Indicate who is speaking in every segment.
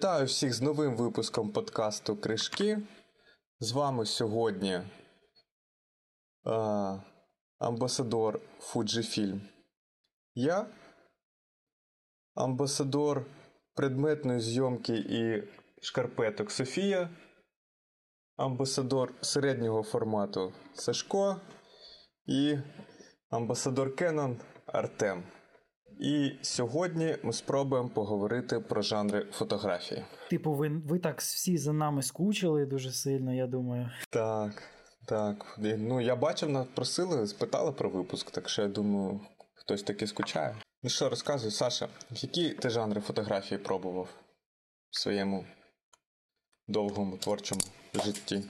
Speaker 1: Вітаю всіх з новим випуском подкасту Кришки. З вами сьогодні а, амбасадор Fujifilm. Я амбасадор предметної зйомки і шкарпеток Софія, амбасадор середнього формату Сашко і амбасадор Canon Артем. І сьогодні ми спробуємо поговорити про жанри фотографії.
Speaker 2: Типу, ви, ви так всі за нами скучили дуже сильно, я думаю.
Speaker 1: Так, так. Ну, я бачив, нас просили, спитали про випуск, так що я думаю, хтось таки скучає. Ну що, розказуй, Саша, які ти жанри фотографії пробував в своєму довгому творчому житті?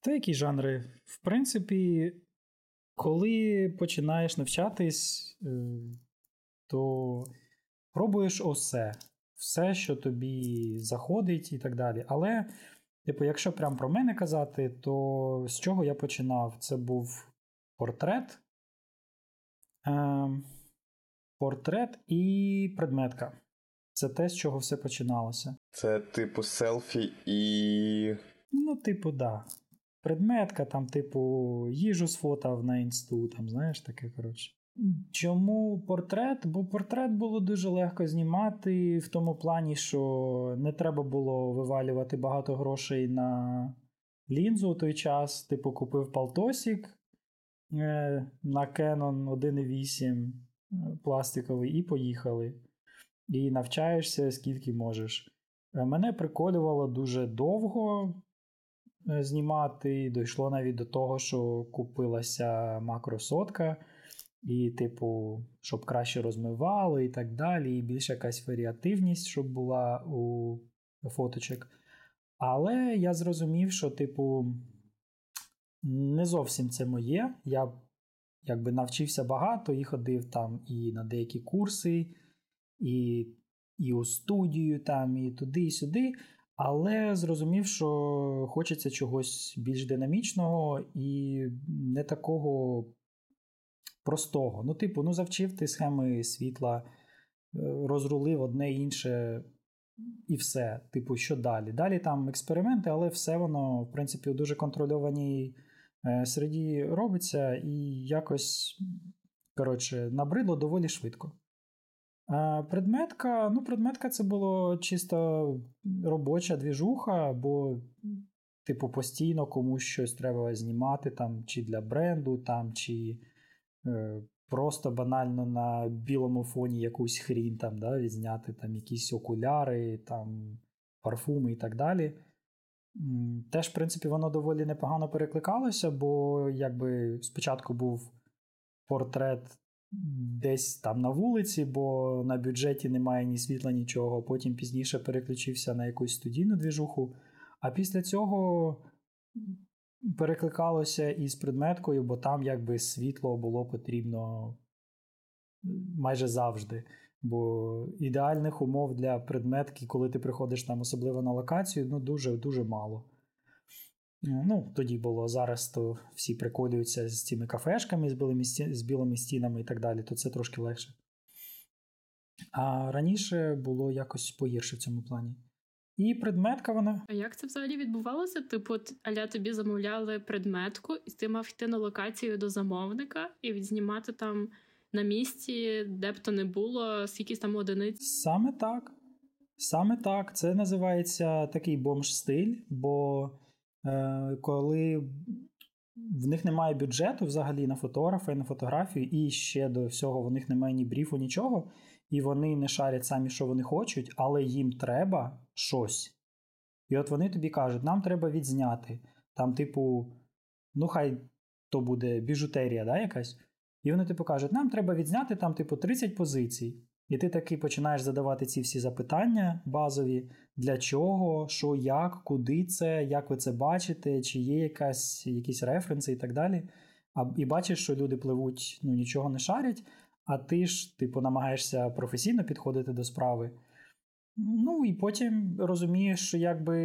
Speaker 2: Та які жанри? В принципі, коли починаєш навчатись, е, то пробуєш усе, все, що тобі заходить, і так далі. Але, типу, якщо прямо про мене казати, то з чого я починав? Це був портрет, е, портрет і предметка. Це те, з чого все починалося.
Speaker 1: Це типу селфі і.
Speaker 2: Ну, типу, да. Предметка, там, типу, їжу сфотав на інсту, там, знаєш, таке, коротше. Чому портрет? Бо портрет було дуже легко знімати в тому плані, що не треба було вивалювати багато грошей на лінзу у той час. Типу, купив палтосік е, на Canon 1.8 пластиковий і поїхали. І навчаєшся скільки можеш. Мене приколювало дуже довго знімати. Дійшло навіть до того, що купилася макросотка. І, типу, щоб краще розмивало і так далі, і більш якась варіативність, щоб була у фоточок. Але я зрозумів, що, типу, не зовсім це моє. Я якби навчився багато і ходив там і на деякі курси, і і у студію, там, і туди, і сюди. Але зрозумів, що хочеться чогось більш динамічного і не такого простого. Ну, типу, ну завчив ти схеми світла, розрулив одне інше і все. Типу, що далі? Далі там експерименти, але все воно, в принципі, у дуже контрольованій середі робиться і якось, коротше, набридло доволі швидко. Предметка, ну, предметка це було чисто робоча двіжуха, бо, типу, постійно комусь щось треба знімати, там, чи для бренду, там, чи е, просто банально на білому фоні якусь хрінь там, да, відзняти там якісь окуляри, там, парфуми і так далі. Теж, в принципі, воно доволі непогано перекликалося, бо якби спочатку був портрет десь там на вулиці, бо на бюджеті немає ні світла, нічого. Потім пізніше переключився на якусь студійну двіжуху. А після цього перекликалося із предметкою, бо там якби світло було потрібно майже завжди. Бо ідеальних умов для предметки, коли ти приходиш там особливо на локацію, ну дуже-дуже мало. Ну, тоді було зараз, то всі приколюються з цими кафешками, з білими, з білими стінами і так далі, то це трошки легше. А раніше було якось погірше в цьому плані. І предметка вона.
Speaker 3: А як це взагалі відбувалося? Типу, аля тобі замовляли предметку, і ти мав йти на локацію до замовника і відзнімати там на місці, де б то не було, скільки там одиниць?
Speaker 2: Саме так. Саме так. Це називається такий бомж-стиль, бо е, коли в них немає бюджету взагалі на фотографа і на фотографію, і ще до всього в них немає ні бріфу, нічого, і вони не шарять самі, що вони хочуть, але їм треба щось. І от вони тобі кажуть, нам треба відзняти. Там, типу, ну хай то буде біжутерія, да, якась. І вони типу кажуть, нам треба відзняти там, типу, 30 позицій. І ти таки починаєш задавати ці всі запитання базові, для чого, що, як, куди це, як ви це бачите, чи є якась, якісь референси і так далі. А, І бачиш, що люди пливуть, ну нічого не шарять, а ти ж, типу, намагаєшся професійно підходити до справи. Ну і потім розумієш, що якби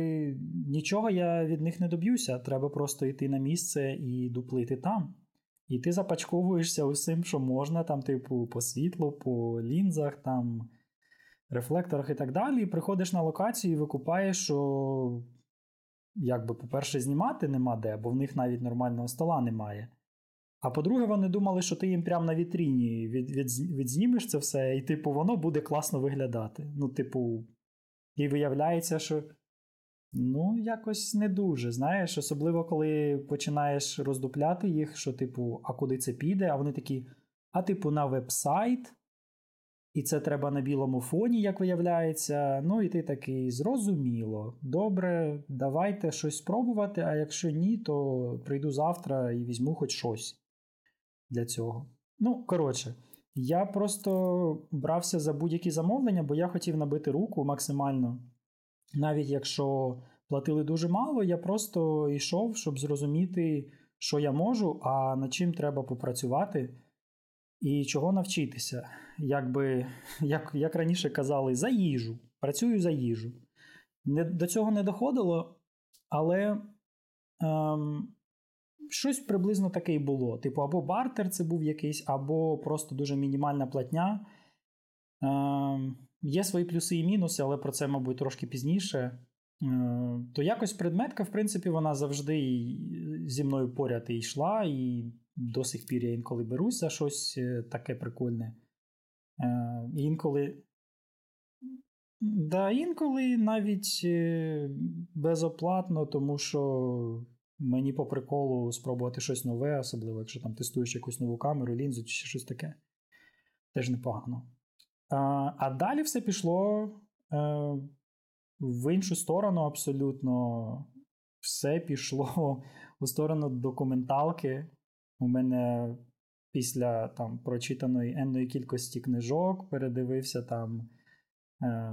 Speaker 2: нічого я від них не доб'юся. Треба просто йти на місце і дуплити там. І ти запачковуєшся усім, що можна, там, типу, по світлу, по лінзах, там, рефлекторах і так далі. І приходиш на локацію і викупаєш, що, якби, по-перше, знімати нема де, бо в них навіть нормального стола немає. А по-друге, вони думали, що ти їм прямо на вітріні від, від, відзнімеш це все, і, типу, воно буде класно виглядати. Ну, типу, і виявляється, що ну, якось не дуже. Знаєш, особливо коли починаєш роздупляти їх, що, типу, а куди це піде? А вони такі, а, типу, на веб-сайт, і це треба на білому фоні, як виявляється. Ну, і ти такий, зрозуміло. Добре, давайте щось спробувати, а якщо ні, то прийду завтра і візьму хоч щось для цього. Ну, коротше, я просто брався за будь-які замовлення, бо я хотів набити руку максимально. Навіть якщо платили дуже мало, я просто йшов, щоб зрозуміти, що я можу, а над чим треба попрацювати і чого навчитися. Якби, Як як раніше казали, за їжу. Працюю за їжу. Не, До цього не доходило, але ем, щось приблизно таке і було. Типу, або бартер це був якийсь, або просто дуже мінімальна платня. Ем, Є свої плюси і мінуси, але про це, мабуть, трошки пізніше. Ем, то якось предметка, в принципі, вона завжди зі мною поряд і йшла, і до сих пір я інколи берусь за щось е, таке прикольне. Е, інколи. Да, інколи навіть е, безоплатно, тому що мені по приколу спробувати щось нове, особливо, якщо там тестуєш якусь нову камеру, лінзу чи щось таке. Теж непогано. А а далі все пішло е, в іншу сторону, абсолютно. Все пішло у сторону документалки. У мене після там прочитаної енної кількості книжок передивився там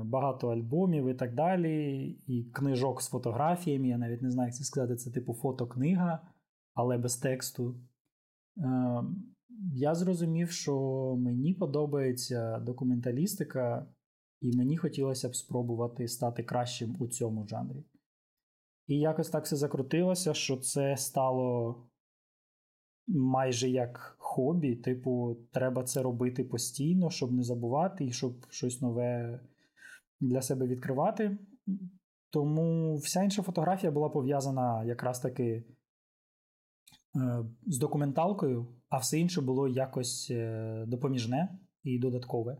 Speaker 2: багато альбомів і так далі, і книжок з фотографіями. Я навіть не знаю, як це сказати, це типу фотокнига, але без тексту. Е, я зрозумів, що мені подобається документалістика, і мені хотілося б спробувати стати кращим у цьому жанрі. І якось так все закрутилося, що це стало майже як хобі. Типу, треба це робити постійно, щоб не забувати і щоб щось нове для себе відкривати. Тому вся інша фотографія була пов'язана якраз таки е, з документалкою, а все інше було якось е, допоміжне і додаткове.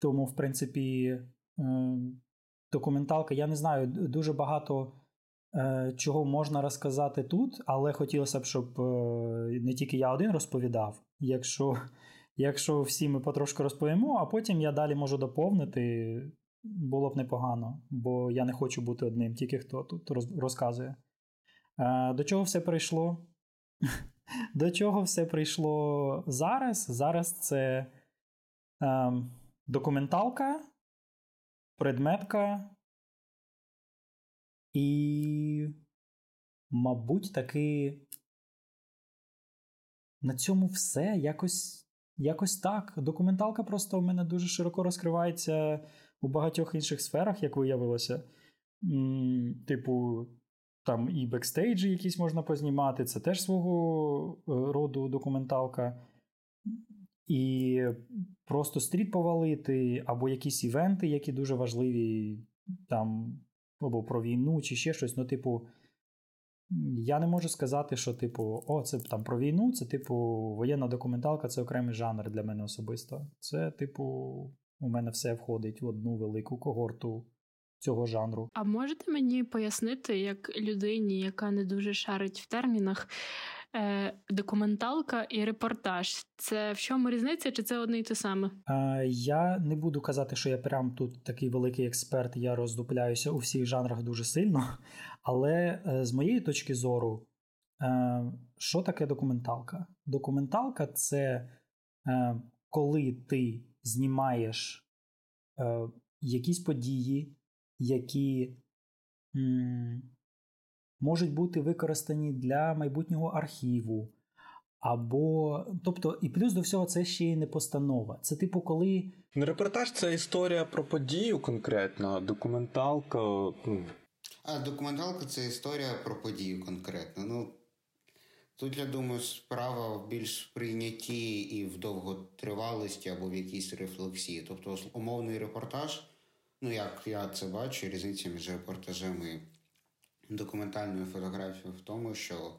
Speaker 2: Тому, в принципі, е, документалка, я не знаю, дуже багато чого можна розказати тут, але хотілося б, щоб не тільки я один розповідав. Якщо якщо всі ми потрошки розповімо, а потім я далі можу доповнити, було б непогано, бо я не хочу бути одним, тільки хто тут розказує. Е, до чого все прийшло? До чого все прийшло зараз? Зараз це е, документалка, предметка і, мабуть, таки на цьому все якось якось так. Документалка просто у мене дуже широко розкривається у багатьох інших сферах, як виявилося. Типу, там і бекстейджі якісь можна познімати, це теж свого е, роду документалка. І просто street повалити, або якісь івенти, які дуже важливі, там або про війну, чи ще щось. Ну, типу, я не можу сказати, що, типу, о, це там про війну, це, типу, воєнна документалка це окремий жанр для мене особисто. Це, типу, у мене все входить в одну велику когорту. Цього жанру.
Speaker 3: А можете мені пояснити, як людині, яка не дуже шарить в термінах, документалка і репортаж. Це в чому різниця, чи це одне і те саме?
Speaker 2: Е, я не буду казати, що я прям тут такий великий експерт, я роздупляюся у всіх жанрах дуже сильно. Але е, з моєї точки зору, е, що таке документалка? Документалка це е, коли ти знімаєш е, якісь події, які можуть бути використані для майбутнього архіву. Або, тобто, і плюс до всього, це ще й не постанова. Це, типу, коли.
Speaker 1: Не репортаж це історія про подію конкретно, документалка. Ну.
Speaker 4: А документалка це історія про подію конкретно. Ну, Тут, я думаю, справа в більш прийнятті і в довготривалості або в якійсь рефлексії. Тобто, умовний репортаж, ну як я це бачу, різниця між репортажем і документальною фотографією в тому, що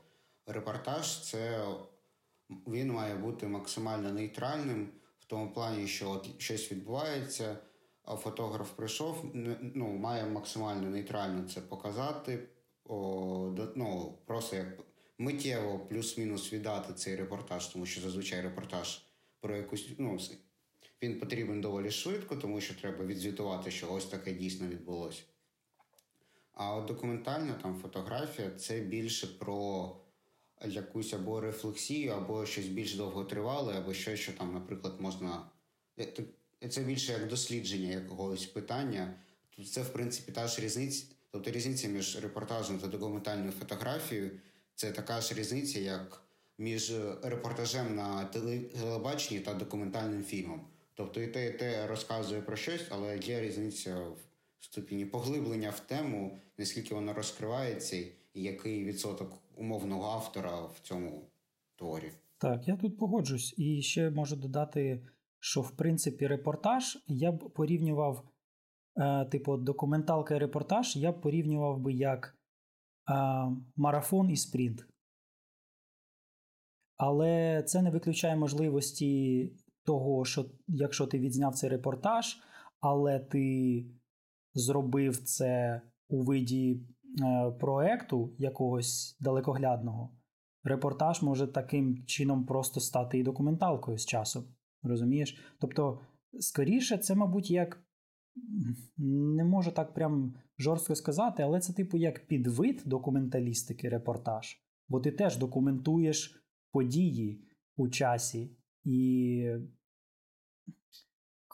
Speaker 4: репортаж це він має бути максимально нейтральним в тому плані, що от щось відбувається, а фотограф прийшов, ну, має максимально нейтрально це показати. О, ну, Просто як миттєво плюс-мінус віддати цей репортаж, тому що зазвичай репортаж про якусь. ну, Він потрібен доволі швидко, тому що треба відзвітувати, що ось таке дійсно відбулося. А от документальна там фотографія це більше про якусь або рефлексію, або щось більш довготривале, або щось, що там, наприклад, можна. Це більше як дослідження якогось питання. Це, в принципі, та ж різниця. Тобто різниця між репортажем та документальною фотографією це така ж різниця, як між репортажем на телебаченні та документальним фільмом. Тобто і те, і те розказує про щось, але є різниця в ступені поглиблення в тему, наскільки вона розкривається, і який відсоток умовного автора в цьому творі.
Speaker 2: Так, я тут погоджусь. І ще можу додати, що в принципі репортаж я б порівнював, е, типу, документалка і репортаж, я б порівнював би як е, марафон і спринт. Але це не виключає можливості того, що якщо ти відзняв цей репортаж, але ти зробив це у виді е, проекту якогось далекоглядного, репортаж може таким чином просто стати і документалкою з часом. Розумієш? Тобто, скоріше, це, мабуть, як не можу так прям жорстко сказати, але це, типу, як підвид документалістики репортаж, бо ти теж документуєш події у часі. І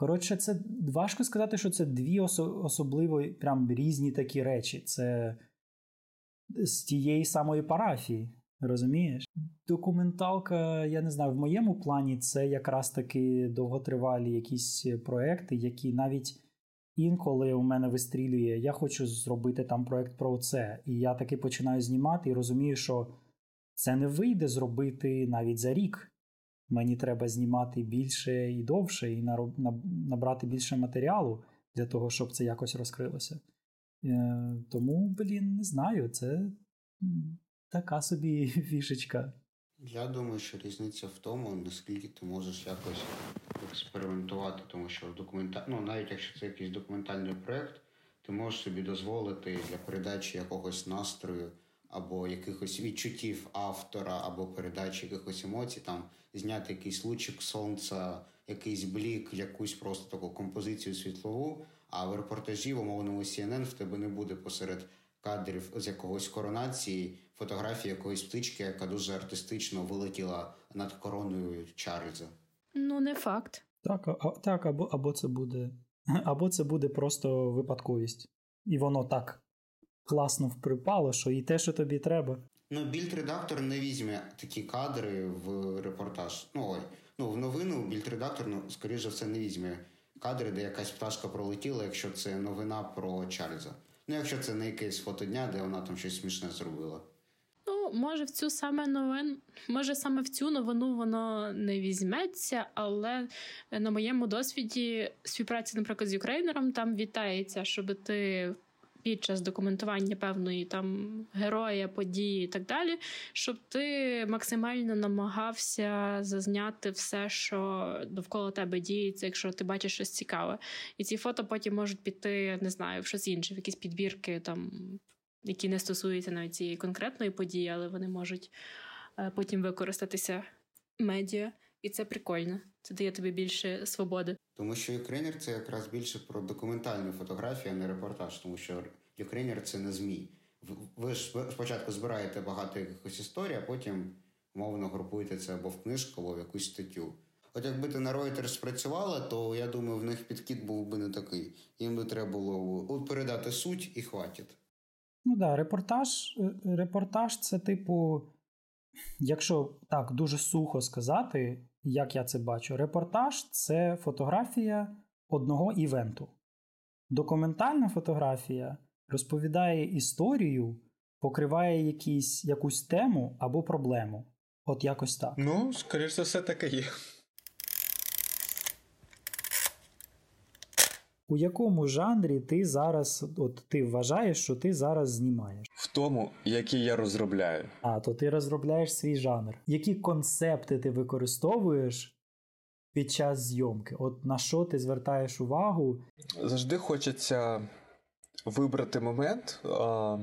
Speaker 2: Коротше, це важко сказати, що це дві особливо прям різні такі речі. Це з тієї самої парафії. Розумієш? Документалка, я не знаю, в моєму плані це якраз таки довготривалі якісь проекти, які навіть інколи у мене вистрілює, я хочу зробити там проект про це. І я таки починаю знімати і розумію, що це не вийде зробити навіть за рік мені треба знімати більше і довше, і набрати більше матеріалу для того, щоб це якось розкрилося. Е, тому, блін, не знаю, це така собі фішечка.
Speaker 4: Я думаю, що різниця в тому, наскільки ти можеш якось експериментувати, тому що документа... ну, навіть якщо це якийсь документальний проєкт, ти можеш собі дозволити для передачі якогось настрою або якихось відчуттів автора, або передачі якихось емоцій, там зняти якийсь лучик сонця, якийсь блік, якусь просто таку композицію світлову. А в репортажі в умовному CNN в тебе не буде посеред кадрів з якогось коронації фотографії якоїсь птички, яка дуже артистично вилетіла над короною Чарльза.
Speaker 3: Ну, не факт.
Speaker 2: Так, а, так, або або це буде або це буде просто випадковість. І воно так класно припало, що і те, що тобі треба.
Speaker 4: Ну, більд-редактор не візьме такі кадри в репортаж. Ну ой, ну в новину більд-редактор, ну, скоріше все, не візьме кадри, де якась пташка пролетіла, якщо це новина про Чарльза. Ну, якщо це не якесь фотодня, де вона там щось смішне зробила.
Speaker 3: Ну, може, в цю саме новин, може, саме в цю новину воно не візьметься, але на моєму досвіді співпраці, наприклад, з Юкрейнером там вітається, щоб ти під час документування певної там героя, події і так далі, щоб ти максимально намагався зазняти все, що довкола тебе діється, якщо ти бачиш щось цікаве. І ці фото потім можуть піти, не знаю, в щось інше, в якісь підбірки, там, які не стосуються навіть цієї конкретної події, але вони можуть е, потім використатися медіа. І це прикольно. Це дає тобі більше свободи.
Speaker 4: Тому що Юкрейнер це якраз більше про документальну фотографію, а не репортаж, тому що Юкрейнер це не ЗМІ. Ви ж спочатку збираєте багато якихось історій, а потім мовно групуєте це або в книжку, або в якусь статтю. От якби ти на Reuters спрацювала, то я думаю, в них підхід був би не такий. Їм би треба було передати суть і хватит.
Speaker 2: Ну так, да, репортаж, е, репортаж це типу, якщо так дуже сухо сказати, як я це бачу, репортаж це фотографія одного івенту. Документальна фотографія розповідає історію, покриває якісь, якусь тему або проблему. От якось так.
Speaker 1: Ну, скоріш за все, таке є.
Speaker 2: У якому жанрі ти зараз, от ти вважаєш, що ти зараз знімаєш?
Speaker 1: В тому, який я розробляю.
Speaker 2: А, то ти розробляєш свій жанр. Які концепти ти використовуєш під час зйомки? От на що ти звертаєш увагу?
Speaker 1: Завжди хочеться вибрати момент, а,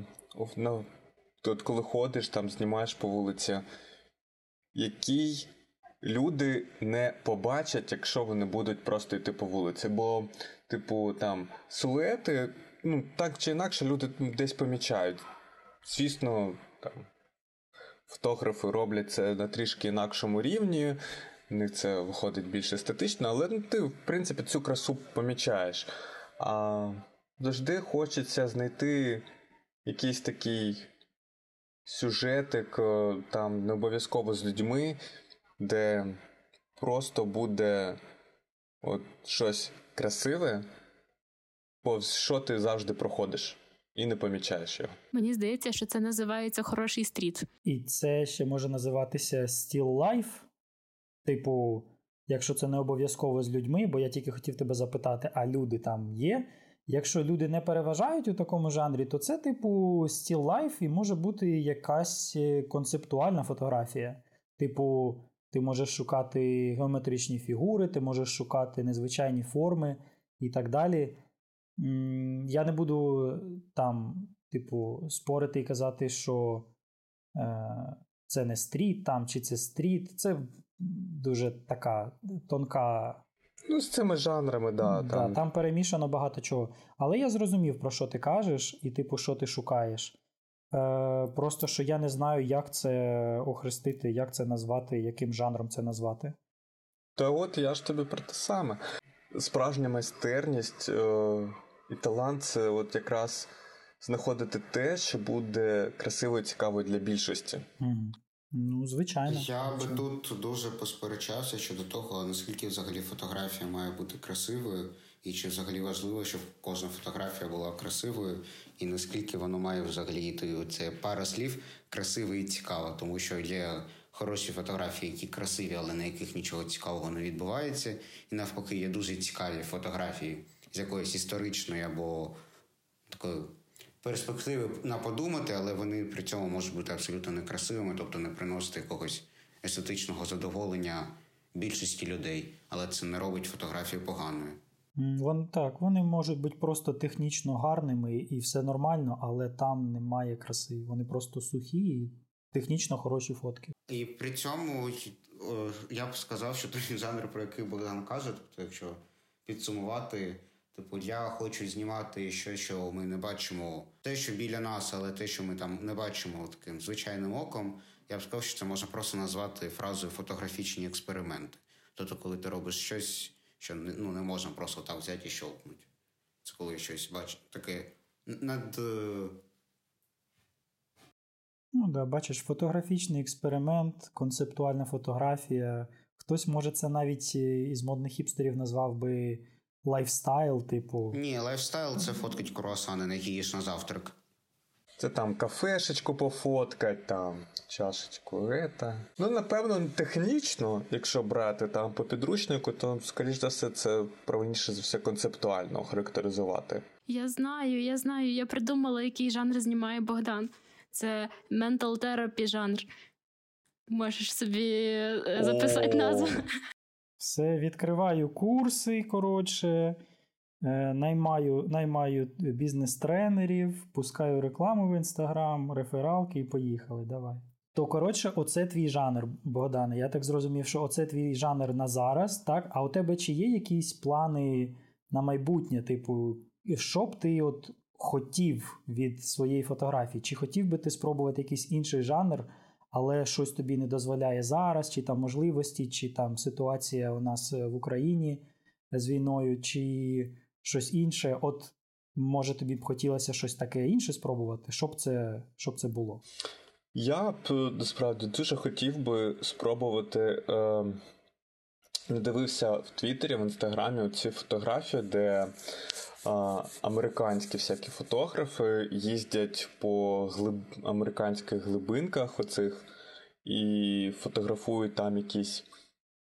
Speaker 1: на, от коли ходиш, там знімаєш по вулиці, який люди не побачать, якщо вони будуть просто йти по вулиці. Бо, типу, там силуети, ну, так чи інакше, люди десь помічають. Звісно, там. Фотографи роблять це на трішки інакшому рівні, в них це виходить більш естетично, але ну, ти, в принципі, цю красу помічаєш. А завжди хочеться знайти якийсь такий сюжетик, е, там не обов'язково з людьми, де просто буде от щось красиве, повз що ти завжди проходиш і не помічаєш його.
Speaker 3: Мені здається, що це називається хороший стріт.
Speaker 2: І це ще може називатися still life. Типу, якщо це не обов'язково з людьми, бо я тільки хотів тебе запитати, а люди там є. Якщо люди не переважають у такому жанрі, то це, типу, still life і може бути якась е, концептуальна фотографія. Типу, ти можеш шукати геометричні фігури, ти можеш шукати незвичайні форми і так далі. Я не буду там, типу, спорити і казати, що е, це не стріт там, чи це стріт. Це дуже така тонка.
Speaker 1: Ну, з цими жанрами, да,
Speaker 2: да,
Speaker 1: там.
Speaker 2: там перемішано багато чого. Але я зрозумів, про що ти кажеш, і, типу, що ти шукаєш. Е, Просто що я не знаю, як це охрестити, як це назвати, яким жанром це назвати.
Speaker 1: Та от я ж тобі про те саме. Справжня майстерність е, і талант це от якраз знаходити те, що буде красиво і цікаво для більшості.
Speaker 2: Угу. Ну, звичайно.
Speaker 4: Я би тут дуже посперечався щодо того, наскільки взагалі фотографія має бути красивою, і чи взагалі важливо, щоб кожна фотографія була красивою, і наскільки воно має взагалі йти. Це пара слів красиве і цікаво, тому що є хороші фотографії, які красиві, але на яких нічого цікавого не відбувається. І навпаки, є дуже цікаві фотографії з якоїсь історичної або такої перспективи на подумати, але вони при цьому можуть бути абсолютно некрасивими, тобто не приносити якогось естетичного задоволення більшості людей, але це не робить фотографію поганою.
Speaker 2: Вон, так, вони можуть бути просто технічно гарними і все нормально, але там немає краси. Вони просто сухі і технічно хороші фотки.
Speaker 4: І при цьому я б сказав, що той жанр, про який Богдан каже, тобто, якщо підсумувати, типу, я хочу знімати щось, що ми не бачимо, те, що біля нас, але те, що ми там не бачимо таким звичайним оком, я б сказав, що це можна просто назвати фразою фотографічні експерименти. Тобто, коли ти робиш щось, що не- ну, не можна просто так взяти і щелкнути. Це коли щось бачиш таке над. е,
Speaker 2: Ну да, бачиш, фотографічний експеримент, концептуальна фотографія. Хтось, може, це навіть е, із модних хіпстерів назвав би lifestyle, типу.
Speaker 4: Ні, lifestyle це фоткать круасани, які їш на завтрак.
Speaker 1: Це там кафешечку пофоткать, там чашечку эта. Ну, напевно, технічно, якщо брати там по підручнику, то, скоріш за все, це правильніше за все концептуально характеризувати.
Speaker 3: Я знаю, я знаю, я придумала, який жанр знімає Богдан. Це mental therapy жанр. Можеш собі е, записати назву.
Speaker 2: Все, відкриваю курси, коротше, наймаю, наймаю бізнес-тренерів, пускаю рекламу в інстаграм, рефералки і поїхали. Давай. То, коротше, оце твій жанр, Богдане. Я так зрозумів, що оце твій жанр на зараз, так? А у тебе чи є якісь плани на майбутнє? Типу, що б ти от хотів від своєї фотографії? Чи хотів би ти спробувати якийсь інший жанр, але щось тобі не дозволяє зараз, чи там можливості, чи там ситуація у нас е, в Україні з війною, чи щось інше? От може тобі б хотілося щось таке інше спробувати? Що б це, що б це було?
Speaker 1: Я б е, насправді дуже хотів би спробувати. Е, дивився в Твіттері, в Інстаграмі ці фотографії, де е, американські всякі фотографи їздять по глиб... американських глибинках оцих і фотографують там якісь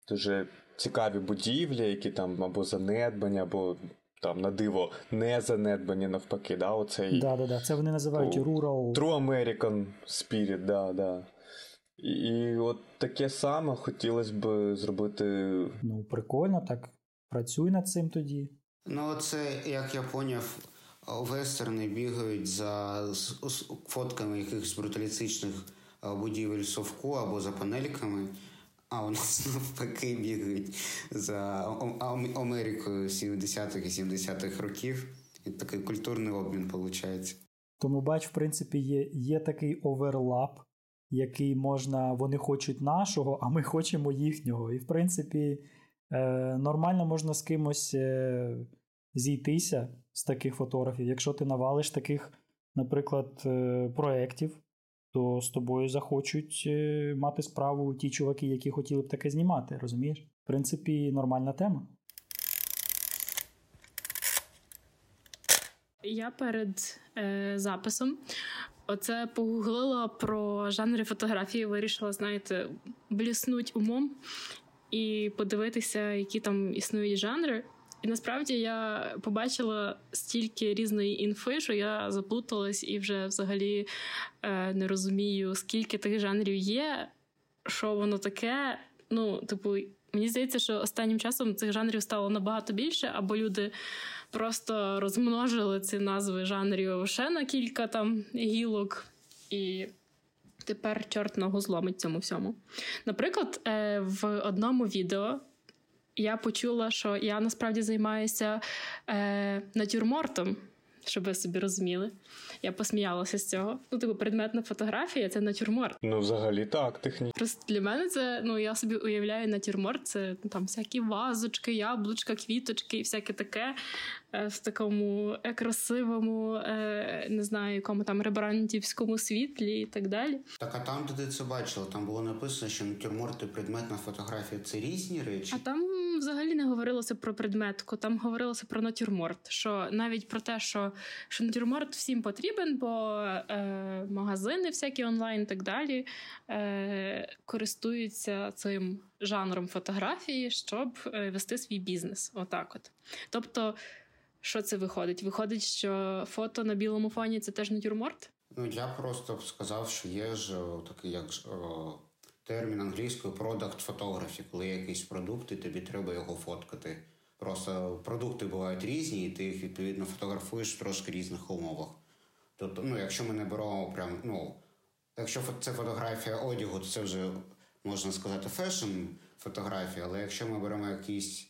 Speaker 1: дуже цікаві будівлі, які там або занедбані, або там на диво не занедбані навпаки. Да, оцей
Speaker 2: Да, да, да. Це вони називають
Speaker 1: О,
Speaker 2: rural.
Speaker 1: True American Spirit, да, да. І, і от таке саме хотілося б зробити.
Speaker 2: Ну, прикольно, так. Працюй над цим тоді.
Speaker 4: Ну, це, як я поняв, вестерни бігають за фотками якихось бруталістичних будівель совку або за панельками, а у нас навпаки бігають за Америкою 70-х і 70-х років. І такий культурний обмін виходить.
Speaker 2: Тому, бач, в принципі, є, є такий оверлап, який можна, вони хочуть нашого, а ми хочемо їхнього. І, в принципі, е, нормально можна з кимось е, зійтися з таких фотографів. Якщо ти навалиш таких, наприклад, е, проєктів, то з тобою захочуть е, мати справу ті чуваки, які хотіли б таке знімати, розумієш? В принципі, нормальна тема.
Speaker 3: Я перед е, записом оце погуглила про жанри фотографії, вирішила, знаєте, бліснуть умом і подивитися, які там існують жанри. І насправді я побачила стільки різної інфи, що я заплуталась і вже взагалі е, не розумію, скільки тих жанрів є, що воно таке. Ну, типу, мені здається, що останнім часом цих жанрів стало набагато більше, або люди просто розмножили ці назви жанрів ще на кілька там гілок, і тепер чорт ногу зломить цьому всьому. Наприклад, е, в одному відео я почула, що я насправді займаюся е, натюрмортом, щоб ви собі розуміли. Я посміялася з цього. Ну, типу, предметна фотографія це натюрморт.
Speaker 1: Ну, взагалі так, технічно.
Speaker 3: Просто для мене це, ну я собі уявляю натюрморт, це ну, там всякі вазочки, яблучка, квіточки і всяке таке е, в такому е, красивому, е, не знаю, якому там рембрандтівському світлі і так далі.
Speaker 4: Так, а там, де ти це бачила, там було написано, що натюрморт і предметна фотографія це різні речі.
Speaker 3: А там взагалі не говорилося про предметку, там говорилося про натюрморт. Що навіть про те, що, що натюрморт всім потрібен, бо е, магазини, всякі онлайн і так далі е, користуються цим жанром фотографії, щоб е, вести свій бізнес. Отак от. Тобто, що це виходить? Виходить, що фото на білому фоні це теж натюрморт?
Speaker 4: Ну, я просто сказав, що є ж такий як о, термін англійською product photography, коли є якийсь продукт, і тобі треба його фоткати. Просто продукти бувають різні, і ти їх відповідно фотографуєш в трошки різних умовах. Тобто, ну, якщо ми не беремо прям, ну, якщо це фотографія одягу, то це вже можна сказати fashion фотографія, але якщо ми беремо якісь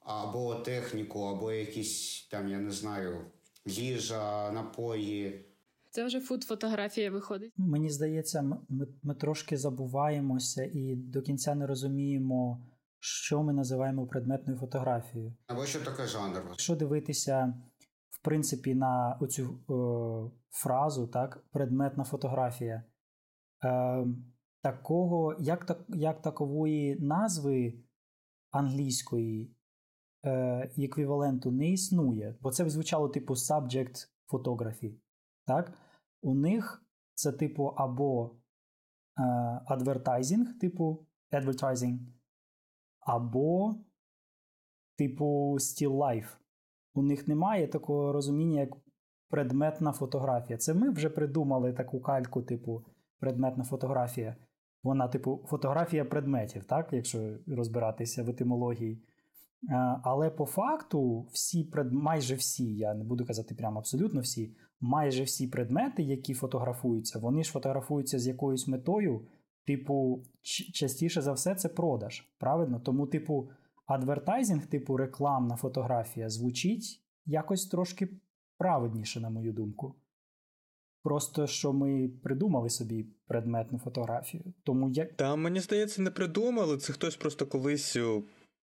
Speaker 4: або техніку, або якісь там, я не знаю, їжа, напої.
Speaker 3: Це вже фуд-фотографія виходить.
Speaker 2: Мені здається, ми, ми трошки забуваємося і до кінця не розуміємо, що ми називаємо предметною фотографією.
Speaker 4: Або що таке жанр?
Speaker 2: Якщо дивитися, принципі, на оцю е, фразу, так, предметна фотографія, е, такого, як, так, як такової назви англійської е, еквіваленту не існує, бо це б звучало типу subject photography. Так? У них це типу або е, advertising, типу advertising, або типу still life. У них немає такого розуміння, як предметна фотографія. Це ми вже придумали таку кальку, типу предметна фотографія. Вона, типу, фотографія предметів, так, якщо розбиратися в етимології. Е, Але по факту, всі пред... майже всі, я не буду казати прямо абсолютно всі, майже всі предмети, які фотографуються, вони ж фотографуються з якоюсь метою, типу, частіше за все, це продаж. Правильно? Тому, типу, адвертайзинг, типу рекламна фотографія, звучить якось трошки праведніше, на мою думку. Просто що ми придумали собі предметну фотографію. Тому як.
Speaker 1: Та мені здається, не придумали. Це хтось просто колись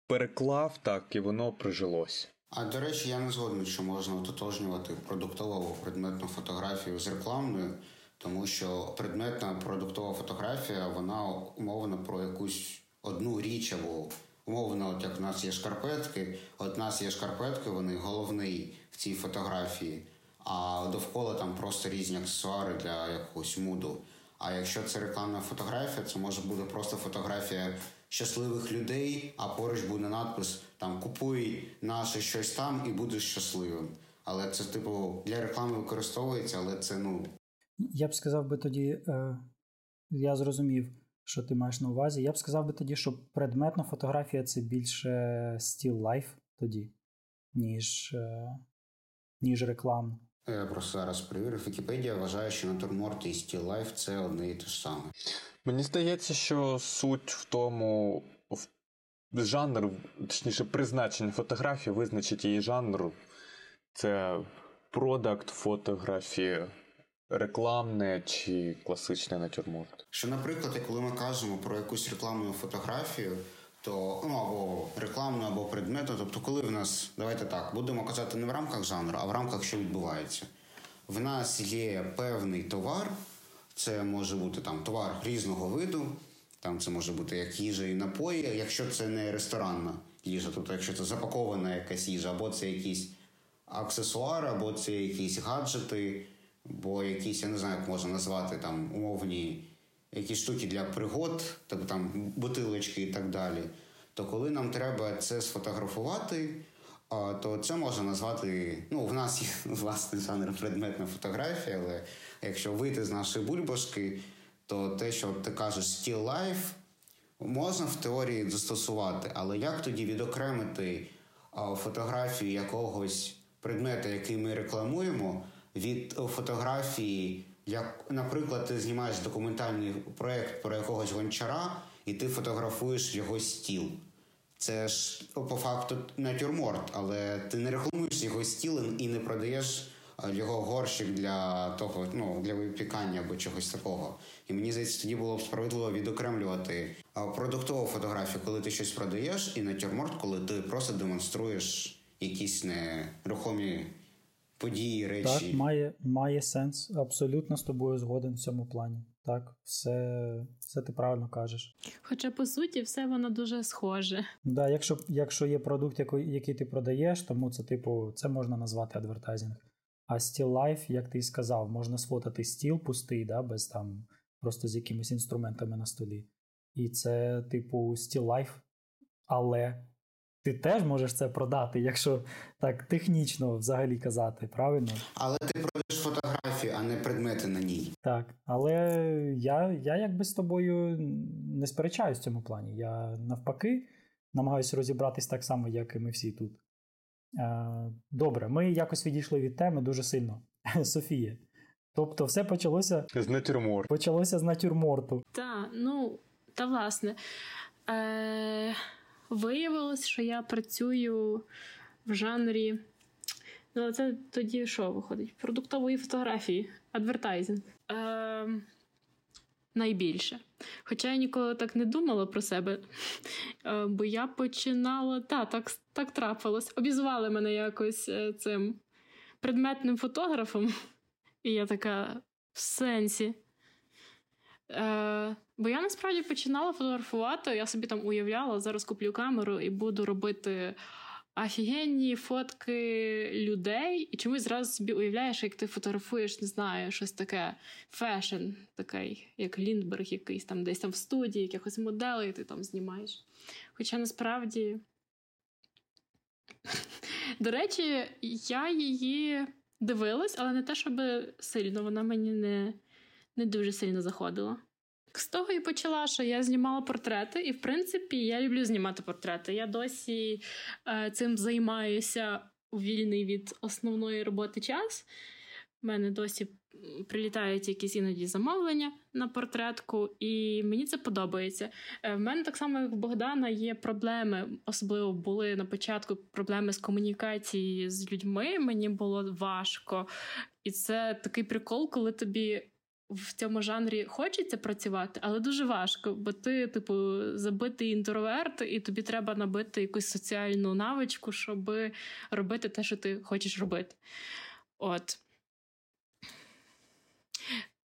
Speaker 1: переклав так, і воно прижилось.
Speaker 4: А до речі, я не згоден, що можна ототожнювати продуктову предметну фотографію з рекламною, тому що предметна продуктова фотографія вона умовно про якусь одну річ або умовно, от як в нас є шкарпетки, от в нас є шкарпетки, вони головний в цій фотографії, а довкола там просто різні аксесуари для якогось муду. А якщо це рекламна фотографія, це може бути просто фотографія щасливих людей, а поруч буде надпис там Купуй наше щось там і будеш щасливим. Але це, типу, для реклами використовується, але це ну.
Speaker 2: Я б сказав би тоді, е, я зрозумів, що ти маєш на увазі. Я б сказав би тоді, що предметна фотографія це більше still life тоді, ніж, е, ніж рекламна.
Speaker 4: Я просто зараз перевірив. Вікіпедія вважає, що натюрморт і Still Life – це одне і те ж саме.
Speaker 1: Мені здається, що суть в тому, в жанр, точніше, призначення фотографії, визначить її жанр. Це продакт фотографії, рекламне чи класичний натюрморт.
Speaker 4: Що, наприклад, коли ми кажемо про якусь рекламну фотографію, то ну або рекламну, або предметну, тобто, коли в нас, давайте так, будемо казати не в рамках жанру, а в рамках, що відбувається. В нас є певний товар, це може бути там товар різного виду, там це може бути як їжа і напої, якщо це не ресторанна їжа, тобто якщо це запакована якась їжа, або це якісь аксесуари, або це якісь гаджети, або якісь, я не знаю, як можна назвати там умовні якісь штуки для пригод, тобто там бутилочки і так далі. То коли нам треба це сфотографувати, то це можна назвати. Ну, в нас є власний жанр предметна фотографія, але якщо вийти з нашої бульбашки, то те, що ти кажеш still life, можна в теорії застосувати. Але як тоді відокремити фотографію якогось предмета, який ми рекламуємо, від фотографії? Як, наприклад, ти знімаєш документальний проєкт про якогось гончара, і ти фотографуєш його стіл. Це ж по факту натюрморт, але ти не рекламуєш його стіл і не продаєш його горщик для того, ну для випікання або чогось такого. І мені здається, тоді було б справедливо відокремлювати продуктову фотографію, коли ти щось продаєш, і натюрморт, коли ти просто демонструєш якісь нерухомі події, речі.
Speaker 2: Так, має має сенс. Абсолютно з тобою згоден в цьому плані. Так, все все ти правильно кажеш.
Speaker 3: Хоча, по суті, все воно дуже схоже.
Speaker 2: Да, Якщо якщо є продукт, який, який ти продаєш, тому це, типу, це можна назвати адвертайзинг. А Still Life, як ти і сказав, можна сфотати стіл пустий, да, без там просто з якимись інструментами на столі. І це, типу, Still Life, але ти теж можеш це продати, якщо так технічно взагалі казати, правильно?
Speaker 4: Але ти продаєш фотографію, а не предмети на ній.
Speaker 2: Так, але я я якби з тобою не сперечаюсь в цьому плані. Я навпаки намагаюся розібратись так само, як і ми всі тут. Добре, ми якось відійшли від теми дуже сильно. Софія. Тобто, все почалося
Speaker 1: з натюрморту.
Speaker 2: Почалося з натюрморту.
Speaker 3: Так, ну, та власне. Е- Виявилось, що я працюю в жанрі. Ну, це тоді що виходить? Продуктової фотографії, адвертайзинг. Е, Найбільше. Хоча я ніколи так не думала про себе, е, бо я починала. Та, так так трапилось. Обізвали мене якось е, цим предметним фотографом. І я така в сенсі. Е, Бо я насправді починала фотографувати. Я собі там уявляла, зараз куплю камеру і буду робити офігенні фотки людей. І чомусь зразу собі уявляєш, як ти фотографуєш, не знаю, щось таке fashion, такий, як Ліндберг, якийсь там десь там в студії, якихось моделей ти там знімаєш. Хоча насправді. До речі, я її дивилась, але не те, щоб сильно вона мені не не дуже сильно заходила. З того і почала, що я знімала портрети, і в принципі я люблю знімати портрети. Я досі е, цим займаюся у вільний від основної роботи час. У мене досі прилітають якісь іноді замовлення на портретку, і мені це подобається. Е, в мене так само, як в Богдана, є проблеми, особливо були на початку проблеми з комунікації з людьми. Мені було важко. І це такий прикол, коли тобі в цьому жанрі хочеться працювати, але дуже важко, бо ти, типу, забитий інтроверт, і тобі треба набити якусь соціальну навичку, щоб робити те, що ти хочеш робити. От.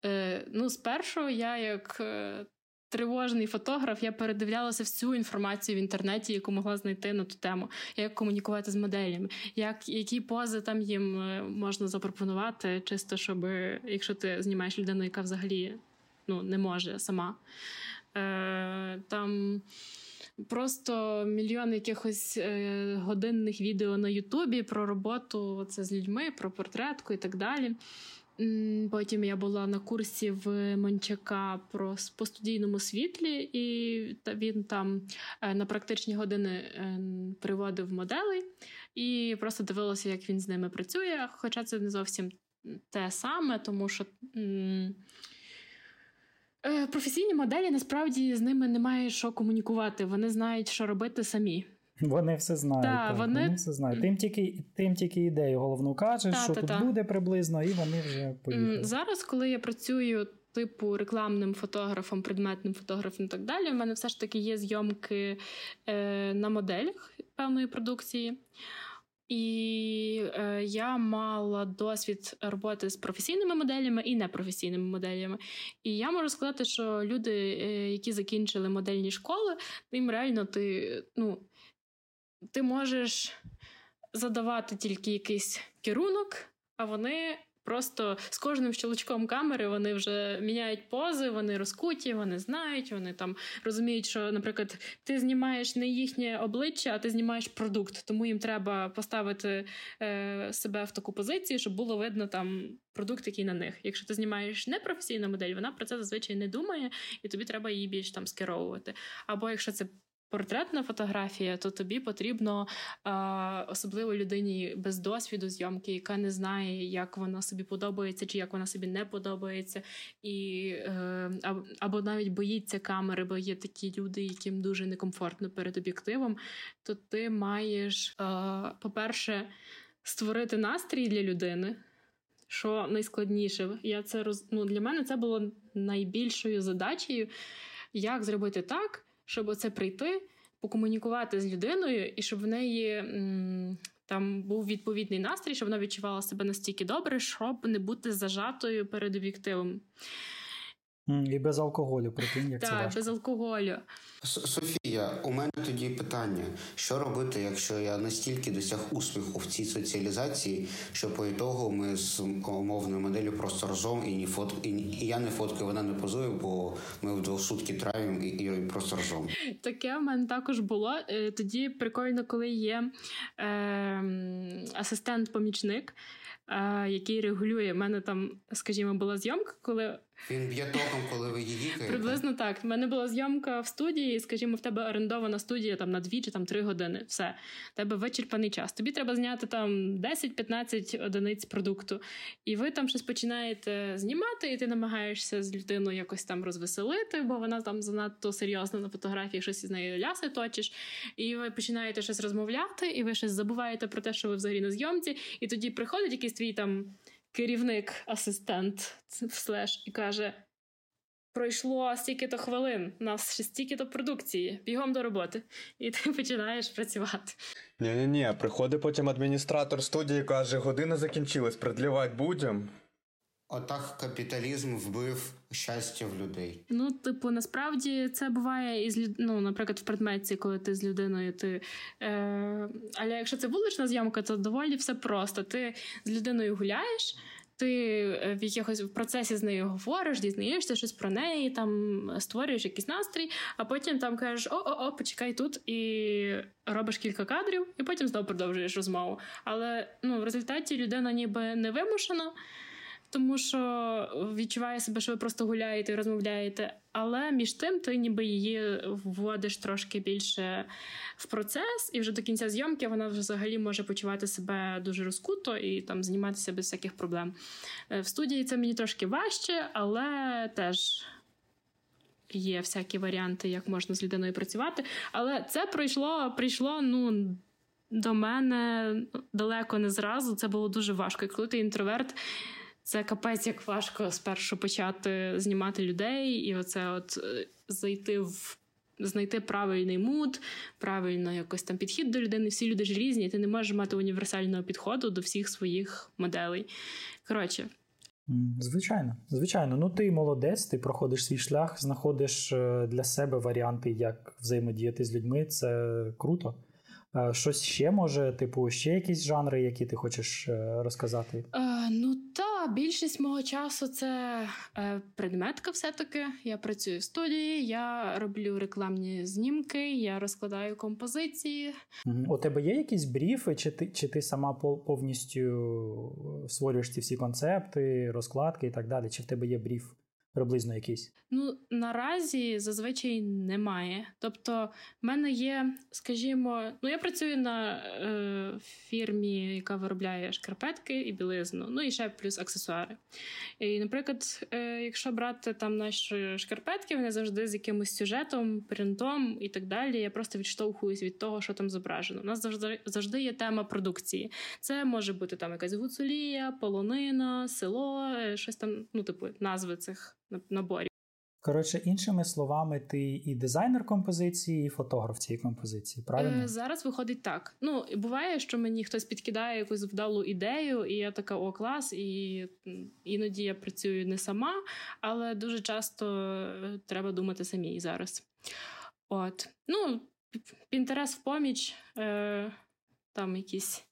Speaker 3: Е, Ну, спершу я як е, тривожний фотограф, я передивлялася всю інформацію в інтернеті, яку могла знайти на ту тему, як комунікувати з моделями, як, які пози там їм е, можна запропонувати, чисто щоб, якщо ти знімаєш людину, яка взагалі ну, не може сама. Е, Там просто мільйон якихось е, годинних відео на Ютубі про роботу це з людьми, про портретку і так далі. Потім я була на курсі в Мончака про по студійному світлі, і він там е, на практичні години е, приводив моделей і просто дивилася, як він з ними працює. Хоча це не зовсім те саме, тому що. Е, професійні моделі насправді з ними немає що комунікувати. Вони знають, що робити самі.
Speaker 2: Вони все знають.
Speaker 3: Да,
Speaker 2: так,
Speaker 3: вони...
Speaker 2: вони все знають. Тим тільки тим тільки ідею головну кажеш,
Speaker 3: та,
Speaker 2: що
Speaker 3: та,
Speaker 2: тут
Speaker 3: та.
Speaker 2: буде приблизно, і вони вже поїхали.
Speaker 3: Зараз, коли я працюю типу рекламним фотографом, предметним фотографом і так далі, у мене все ж таки є зйомки е, на моделях певної продукції. І е, я мала досвід роботи з професійними моделями і непрофесійними моделями. І я можу сказати, що люди, е, які закінчили модельні школи, їм реально ти ну, ти можеш задавати тільки якийсь керунок, а вони Просто з кожним щелчком камери вони вже міняють пози, вони розкуті, вони знають, вони там розуміють, що, наприклад, ти знімаєш не їхнє обличчя, а ти знімаєш продукт. Тому їм треба поставити е, себе в таку позицію, щоб було видно там продукт, який на них. Якщо ти знімаєш непрофесійну модель, вона про це зазвичай не думає, і тобі треба її більш там скеровувати. Або якщо це портретна фотографія, то тобі потрібно а, особливо людині без досвіду зйомки, яка не знає, як вона собі подобається, чи як вона собі не подобається, і е, або навіть боїться камери, бо є такі люди, яким дуже некомфортно перед об'єктивом. То ти маєш, а, по-перше, створити настрій для людини. Що найскладніше, я це роз... ну, для мене це було найбільшою задачею, як зробити так, щоб оце прийти, покомунікувати з людиною, і щоб в неї там був відповідний настрій, щоб вона відчувала себе настільки добре, щоб не бути зажатою перед об'єктивом.
Speaker 2: І без алкоголю, прикинь, як
Speaker 3: так,
Speaker 2: це важко.
Speaker 3: без алкоголю.
Speaker 4: Софія, у мене тоді питання: що робити, якщо я настільки досяг успіху в цій соціалізації, що по ітогу ми з умовною моделлю просто разом і ні фот і, і я не фоткаю, вона не позує, бо ми вдвох сутки травимо і, і просто разом.
Speaker 3: Таке в мене також було. Е, тоді прикольно, коли є е, асистент-помічник. Який регулює. У мене там, скажімо, була зйомка, коли
Speaker 4: він б'є током, коли ви її
Speaker 3: Приблизно так. У мене була зйомка в студії, скажімо, в тебе орендована студія там на дві чи там три години. Все, в тебе вичерпаний час. Тобі треба зняти там 10-15 одиниць продукту. І ви там щось починаєте знімати, і ти намагаєшся з людиною якось там розвеселити, бо вона там занадто серйозно на фотографії щось із нею ляси точиш. І ви починаєте щось розмовляти, і ви щось забуваєте про те, що ви взагалі на зйомці, і тоді приходить якийсь твій там керівник, асистент слеш, і каже: пройшло стільки-то хвилин, у нас ще стільки-то продукції, бігом до роботи, і ти починаєш працювати.
Speaker 1: Ні, ні, приходить потім адміністратор студії, каже, година закінчилась, продлівати будемо.
Speaker 4: Отак капіталізм вбив щастя в людей.
Speaker 3: Ну, типу, насправді це буває із ну, наприклад, в предметці, коли ти з людиною. ти... Е... Але якщо це вулична зйомка, то доволі все просто. Ти з людиною гуляєш. Ти е, в якихось в процесі з нею говориш, дізнаєшся щось про неї, там створюєш якийсь настрій, а потім там кажеш: о-о-о, почекай тут, і робиш кілька кадрів, і потім знову продовжуєш розмову. Але ну, в результаті людина ніби не вимушена тому що відчуває себе, що ви просто гуляєте і розмовляєте. Але між тим ти ніби її вводиш трошки більше в процес, і вже до кінця зйомки вона взагалі може почувати себе дуже розкуто і там зніматися без всяких проблем. Е, в студії це мені трошки важче, але теж. Є всякі варіанти, як можна з людиною працювати. Але це пройшло, прийшло ну, до мене далеко не зразу. Це було дуже важко. І коли ти інтроверт, це капець як важко спершу почати знімати людей, і оце от е, зайти в. Знайти правильний муд, правильно якось там підхід до людини. Всі люди ж різні, і ти не можеш мати універсального підходу до всіх своїх моделей. Коротше.
Speaker 2: Звичайно, звичайно. Ну ти молодець, ти проходиш свій шлях, знаходиш е, для себе варіанти, як взаємодіяти з людьми. Це круто. Щось ще може, типу, ще якісь жанри, які ти хочеш е, розказати?
Speaker 3: А, Ну так, більшість мого часу це е, предметка. Все-таки я працюю в студії, я роблю рекламні знімки, я розкладаю композиції.
Speaker 2: У тебе є якісь бріфи, чи ти чи ти сама повністю створюєш ці всі концепти, розкладки і так далі? Чи в тебе є бріф? Приблизно якийсь?
Speaker 3: Ну наразі зазвичай немає. Тобто, в мене є, скажімо, ну я працюю на е, фірмі, яка виробляє шкарпетки і білизну, ну і ще плюс аксесуари. І, наприклад, е, якщо брати там наші шкарпетки, вони завжди з якимось сюжетом, принтом і так далі. Я просто відштовхуюсь від того, що там зображено. У нас завжди завжди є тема продукції. Це може бути там якась гуцулія, полонина, село, е, щось там, ну типу назви цих наборів.
Speaker 2: Коротше, іншими словами, ти і дизайнер композиції, і фотограф цієї композиції. Правильно
Speaker 3: Е, зараз виходить так. Ну буває, що мені хтось підкидає якусь вдалу ідею, і я така о клас, і іноді я працюю не сама, але дуже часто е, треба думати самій зараз. От, ну інтерес в поміч, е, там якісь.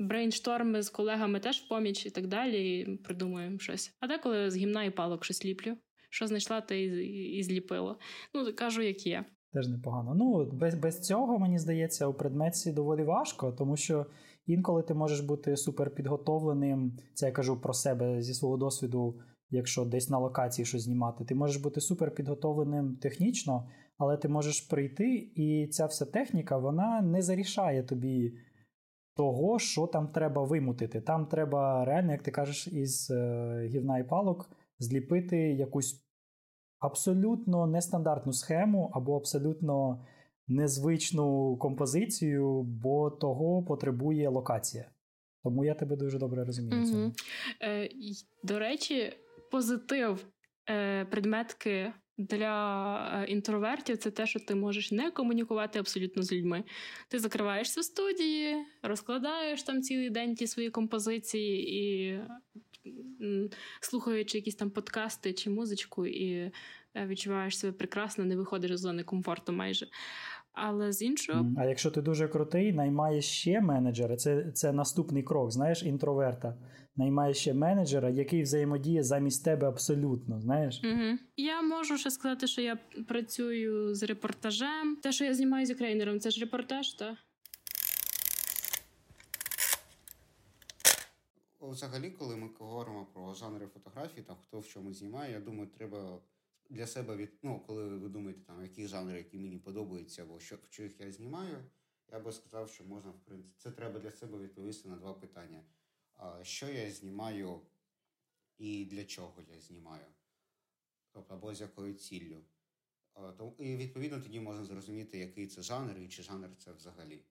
Speaker 3: Брейншторми з колегами теж в поміч і так далі, і придумуємо щось. А деколи з гімна і палок щось ліплю. Що знайшла, те і, і зліпила. Ну, кажу, як є.
Speaker 2: Теж непогано. Ну, без без цього, мені здається, у предметці доволі важко, тому що інколи ти можеш бути суперпідготовленим. Це я кажу про себе зі свого досвіду, якщо десь на локації щось знімати. Ти можеш бути суперпідготовленим технічно, але ти можеш прийти, і ця вся техніка вона не зарішає тобі того, що там треба вимутити. Там треба реально, як ти кажеш, із е, гівна і палок зліпити якусь абсолютно нестандартну схему або абсолютно незвичну композицію, бо того потребує локація. Тому я тебе дуже добре розумію.
Speaker 3: Угу. Е, До речі, позитив е, предметки для е, інтровертів це те, що ти можеш не комунікувати абсолютно з людьми. Ти закриваєшся в студії, розкладаєш там цілий день ті свої композиції і слухаючи якісь там подкасти чи музичку, і е, відчуваєш себе прекрасно, не виходиш з зони комфорту майже. Але з іншого.
Speaker 2: А якщо ти дуже крутий, наймаєш ще менеджера, це це наступний крок, знаєш, інтроверта. Наймаєш ще менеджера, який взаємодіє замість тебе абсолютно. знаєш?
Speaker 3: Угу. Я можу ще сказати, що я працюю з репортажем. Те, що я знімаю з Українером, це ж репортаж, так?
Speaker 4: Взагалі, коли ми говоримо про жанри фотографії, там хто в чому знімає, я думаю, треба для себе від ну, коли ви думаєте, там які жанри, які мені подобаються, або що в чиїх я знімаю, я би сказав, що можна в принципі це треба для себе відповісти на два питання: а, що я знімаю і для чого я знімаю, тобто або з якою ціллю. А, то, і відповідно тоді можна зрозуміти, який це жанр і чи жанр це взагалі.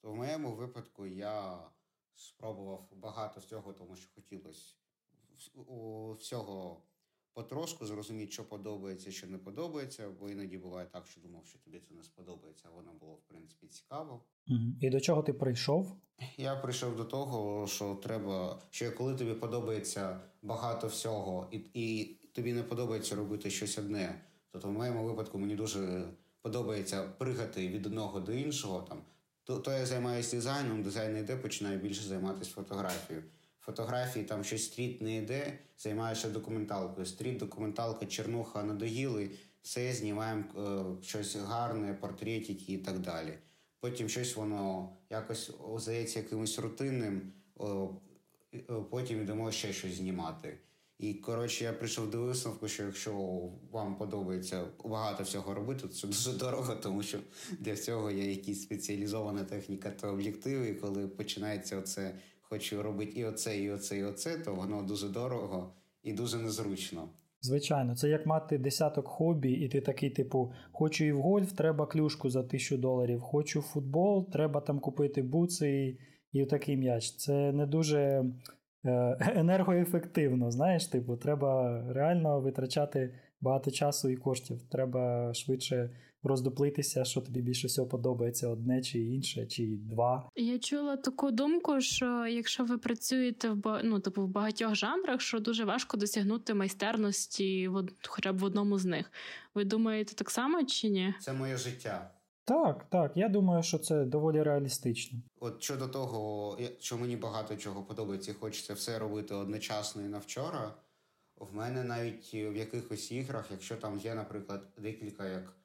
Speaker 4: То в моєму випадку я спробував багато з цього, тому що хотілося всього потрошку зрозуміти, що подобається, що не подобається, бо іноді буває так, що думав, що тобі це не сподобається, а воно було в принципі цікаво.
Speaker 2: І до чого ти прийшов?
Speaker 4: Я прийшов до того, що треба, що коли тобі подобається багато всього, і і тобі не подобається робити щось одне, то в моєму випадку мені дуже подобається пригати від одного до іншого. Там то, то я займаюся дизайном, дизайн не йде, починаю більше займатися фотографією фотографії там щось стріт не йде, займаєшся документалкою. Стріт, документалка, чернуха надоїли, все знімаємо е, щось гарне, портретики і так далі. Потім щось воно якось здається якимось рутинним, е, потім йдемо ще щось знімати. І коротше, я прийшов до висновку, що якщо вам подобається багато всього робити, то це дуже дорого, тому що для цього є якась спеціалізована техніка та об'єктиви. І коли починається оце хочу робити і оце, і оце, і оце, то воно дуже дорого і дуже незручно.
Speaker 2: Звичайно, це як мати десяток хобі, і ти такий, типу, хочу і в гольф, треба клюшку за тисячу доларів, хочу в футбол, треба там купити буци і, і такий м'яч. Це не дуже е, енергоефективно. Знаєш, типу, треба реально витрачати багато часу і коштів. Треба швидше роздуплитися, що тобі більше всього подобається, одне чи інше, чи два.
Speaker 3: Я чула таку думку, що якщо ви працюєте в ну, типу, в багатьох жанрах, що дуже важко досягнути майстерності в хоча б в одному з них. Ви думаєте так само чи ні?
Speaker 4: Це моє життя.
Speaker 2: Так, так. Я думаю, що це доволі реалістично.
Speaker 4: От щодо того, що мені багато чого подобається, і хочеться все робити одночасно і на вчора. В мене навіть в якихось іграх, якщо там є, наприклад, декілька як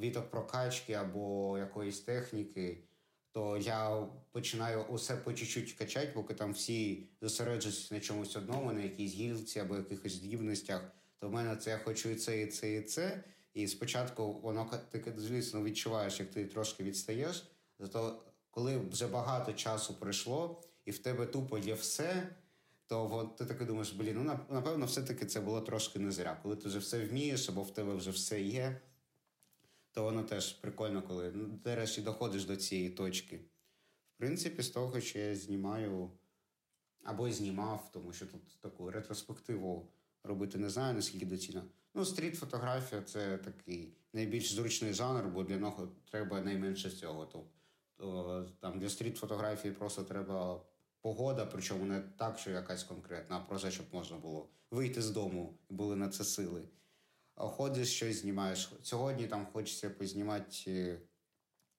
Speaker 4: віток прокачки або якоїсь техніки, то я починаю усе по чуть-чуть качати, поки там всі зосереджуються на чомусь одному, на якійсь гілці або якихось здібностях. То в мене це я хочу і це, і це, і це. І спочатку воно ти, звісно, відчуваєш, як ти трошки відстаєш. Зато коли вже багато часу пройшло, і в тебе тупо є все, то от ти таки думаєш, блін, ну напевно, все-таки це було трошки не зря. Коли ти вже все вмієш, або в тебе вже все є, то воно теж прикольно, коли ну, нарешті доходиш до цієї точки. В принципі, з того, що я знімаю або знімав, тому що тут таку ретроспективу робити не знаю, наскільки доцільно. Ну, стріт-фотографія це такий найбільш зручний жанр, бо для нього треба найменше цього. Тобто там для стріт-фотографії просто треба погода, причому не так, що якась конкретна, а просто щоб можна було вийти з дому і були на це сили. Ходиш, щось знімаєш. Сьогодні там хочеться познімати е,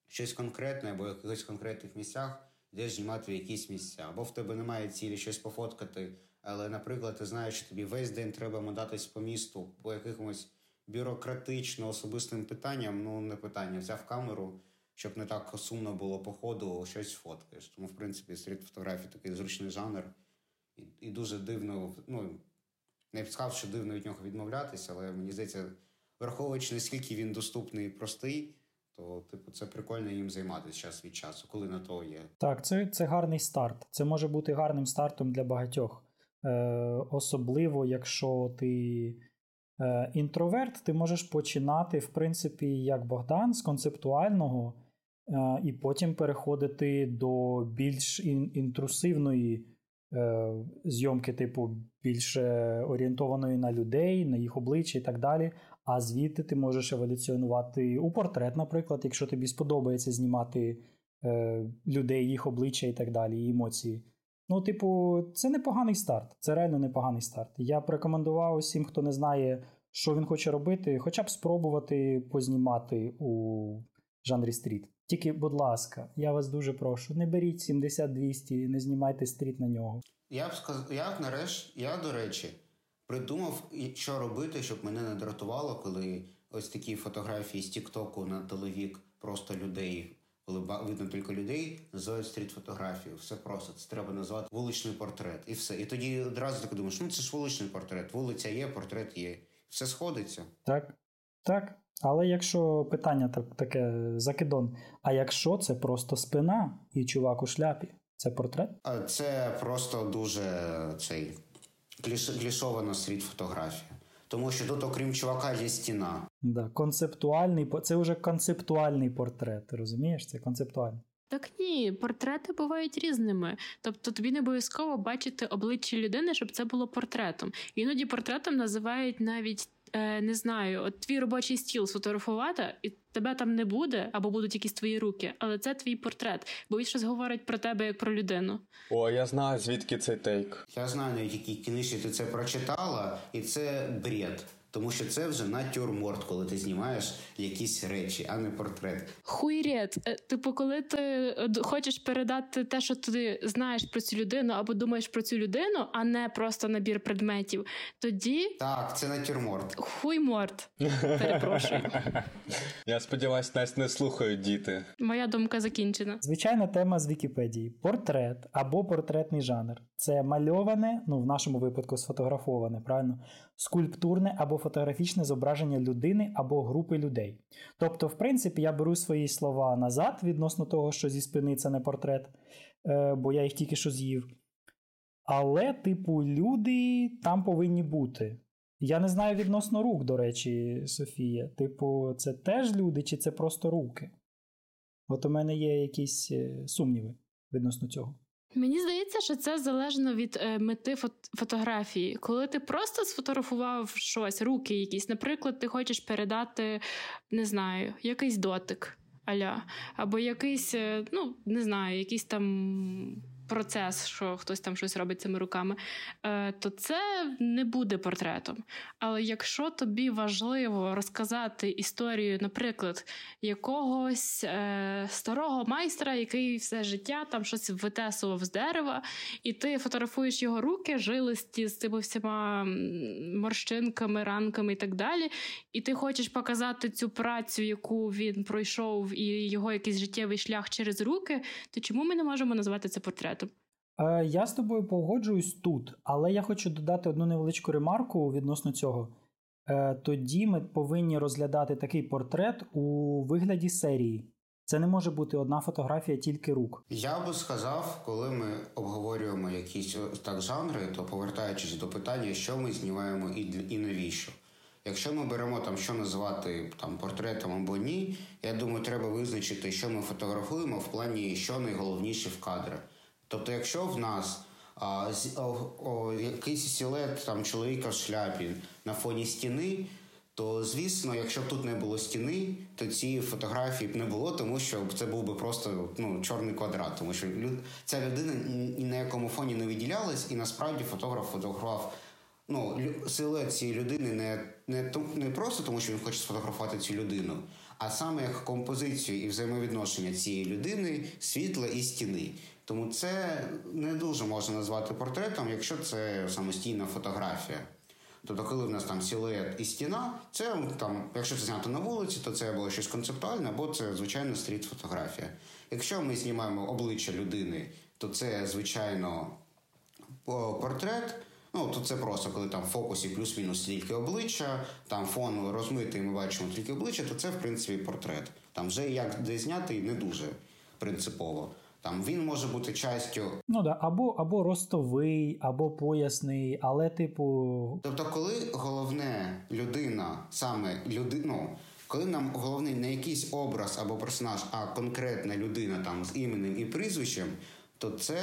Speaker 4: щось конкретне або в якихось конкретних місцях, де знімати якісь місця. Або в тебе немає цілі щось пофоткати. Але, наприклад, ти знаєш, що тобі весь день треба мотатись по місту по якимось бюрократично особистим питанням, ну не питання, взяв камеру, щоб не так сумно було по ходу, щось фоткаєш. Тому, в принципі, стріт фотографії такий зручний жанр, і і дуже дивно, ну не б сказав, що дивно від нього відмовлятися, але мені здається, враховуючи наскільки він доступний і простий. То, типу, це прикольно їм займатися час від часу, коли на то є.
Speaker 2: Так, це це гарний старт. Це може бути гарним стартом для багатьох. Е, Особливо, якщо ти е, інтроверт, ти можеш починати, в принципі, як Богдан, з концептуального, е, і потім переходити до більш ін, інтрусивної зйомки, типу, більше орієнтованої на людей, на їх обличчя і так далі. А звідти ти можеш еволюціонувати у портрет, наприклад, якщо тобі сподобається знімати е, людей, їх обличчя і так далі, і емоції. Ну, типу, це непоганий старт. Це реально непоганий старт. Я б рекомендував усім, хто не знає, що він хоче робити, хоча б спробувати познімати у жанрі стріт. Тільки, будь ласка, я вас дуже прошу, не беріть 70-200, не знімайте стріт на нього.
Speaker 4: Я б сказав, я нарешті, я, до речі, придумав, що робити, щоб мене не дратувало, коли ось такі фотографії з Тіктоку на телевік просто людей коли видно тільки людей, називають стріт-фотографію. Все просто це треба назвати вуличний портрет. І все. І тоді одразу так думаєш, ну це ж вуличний портрет. Вулиця є, портрет є. Все сходиться.
Speaker 2: Так. Так. Але якщо питання так, таке закидон, а якщо це просто спина і чувак у шляпі, це портрет?
Speaker 4: А Це просто дуже цей клішована стріт-фотографія. Тому що тут, окрім чувака, є стіна.
Speaker 2: Да, концептуальний це вже концептуальний портрет. Розумієш? Це концептуальний.
Speaker 3: Так ні, портрети бувають різними. Тобто тобі не обов'язково бачити обличчя людини, щоб це було портретом. Іноді портретом називають навіть е, не знаю, от твій робочий стіл сфотографувати, і тебе там не буде, або будуть якісь твої руки, але це твій портрет, бо він щось говорить про тебе як про людину.
Speaker 1: О, я знаю, звідки цей тейк.
Speaker 4: Я знаю, на якій книжці ти це прочитала, і це бред. Тому що це вже натюрморт, коли ти знімаєш якісь речі, а не портрет.
Speaker 3: Хуйрет. Е, типу, коли ти е, хочеш передати те, що ти знаєш про цю людину, або думаєш про цю людину, а не просто набір предметів, тоді
Speaker 4: так, це натюрморт.
Speaker 3: Хуйморт. Перепрошую.
Speaker 1: Я сподіваюся, нас не слухають діти.
Speaker 3: Моя думка закінчена.
Speaker 2: Звичайна тема з Вікіпедії: портрет або портретний жанр. Це мальоване, ну в нашому випадку сфотографоване, правильно, скульптурне або фотографічне зображення людини або групи людей. Тобто, в принципі, я беру свої слова назад відносно того, що зі спини це не портрет, е, бо я їх тільки що з'їв. Але, типу, люди там повинні бути. Я не знаю відносно рук, до речі, Софія. Типу, це теж люди, чи це просто руки? От у мене є якісь е, сумніви відносно цього.
Speaker 3: Мені здається, що це залежно від е, мети фот- фотографії. Коли ти просто сфотографував щось, руки якісь, наприклад, ти хочеш передати, не знаю, якийсь дотик аля, або якийсь, е, ну, не знаю, якийсь там процес, що хтось там щось робить цими руками, е, то це не буде портретом. Але якщо тобі важливо розказати історію, наприклад, якогось е, старого майстра, який все життя там щось витесував з дерева, і ти фотографуєш його руки, жилисті з цими всіма морщинками, ранками і так далі, і ти хочеш показати цю працю, яку він пройшов, і його якийсь життєвий шлях через руки, то чому ми не можемо назвати це портретом?
Speaker 2: Е, я з тобою погоджуюсь тут, але я хочу додати одну невеличку ремарку відносно цього. Е, тоді ми повинні розглядати такий портрет у вигляді серії. Це не може бути одна фотографія тільки рук.
Speaker 4: Я би сказав, коли ми обговорюємо якісь так жанри, то повертаючись до питання, що ми знімаємо і і навіщо. Якщо ми беремо там, що називати там портретом або ні, я думаю, треба визначити, що ми фотографуємо в плані, що найголовніше в кадрі. Тобто, якщо в нас а, о, о, якийсь сілет там чоловіка в шляпі на фоні стіни, то звісно, якщо б тут не було стіни, то цієї фотографії б не було, тому що це був би просто ну, чорний квадрат, тому що люд... ця людина ні на якому фоні не виділялась, і насправді фотограф фотографував ну, силует цієї людини не не, не просто тому, що він хоче сфотографувати цю людину, а саме як композицію і взаємовідношення цієї людини, світла і стіни. Тому це не дуже можна назвати портретом, якщо це самостійна фотографія. Тобто, коли в нас там силует і стіна, це там, якщо це знято на вулиці, то це або щось концептуальне, або це звичайно стріт-фотографія. Якщо ми знімаємо обличчя людини, то це звичайно портрет. Ну, то це просто коли там в фокусі плюс-мінус тільки обличчя, там фон розмитий, ми бачимо тільки обличчя, то це в принципі портрет. Там вже як де знятий не дуже принципово. Там він може бути частю.
Speaker 2: Ну да, або або ростовий, або поясний, але типу.
Speaker 4: Тобто, коли головне людина, саме людина, ну, коли нам головний не якийсь образ або персонаж, а конкретна людина там з іменем і прізвищем, то це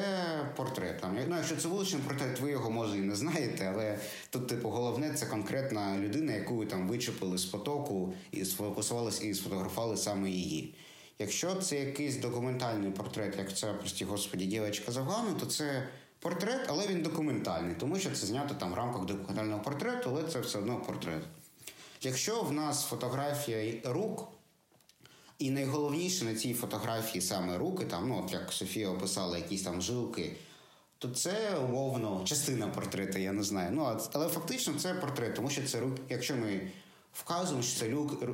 Speaker 4: портрет. Там, ну, Якщо це вуличний портрет, ви його може і не знаєте, але тут, типу, головне це конкретна людина, яку ви там вичепили з потоку і сфокусувалися і сфотографували саме її. Якщо це якийсь документальний портрет, як це, прості господі, дівчинка з Афгану, то це портрет, але він документальний, тому що це знято там в рамках документального портрету, але це все одно портрет. Якщо в нас фотографія рук, і найголовніше на цій фотографії саме руки, там, ну, от як Софія описала якісь там жилки, то це умовно частина портрету, я не знаю. Ну, Але фактично це портрет, тому що це руки, якщо ми вказуємо, що це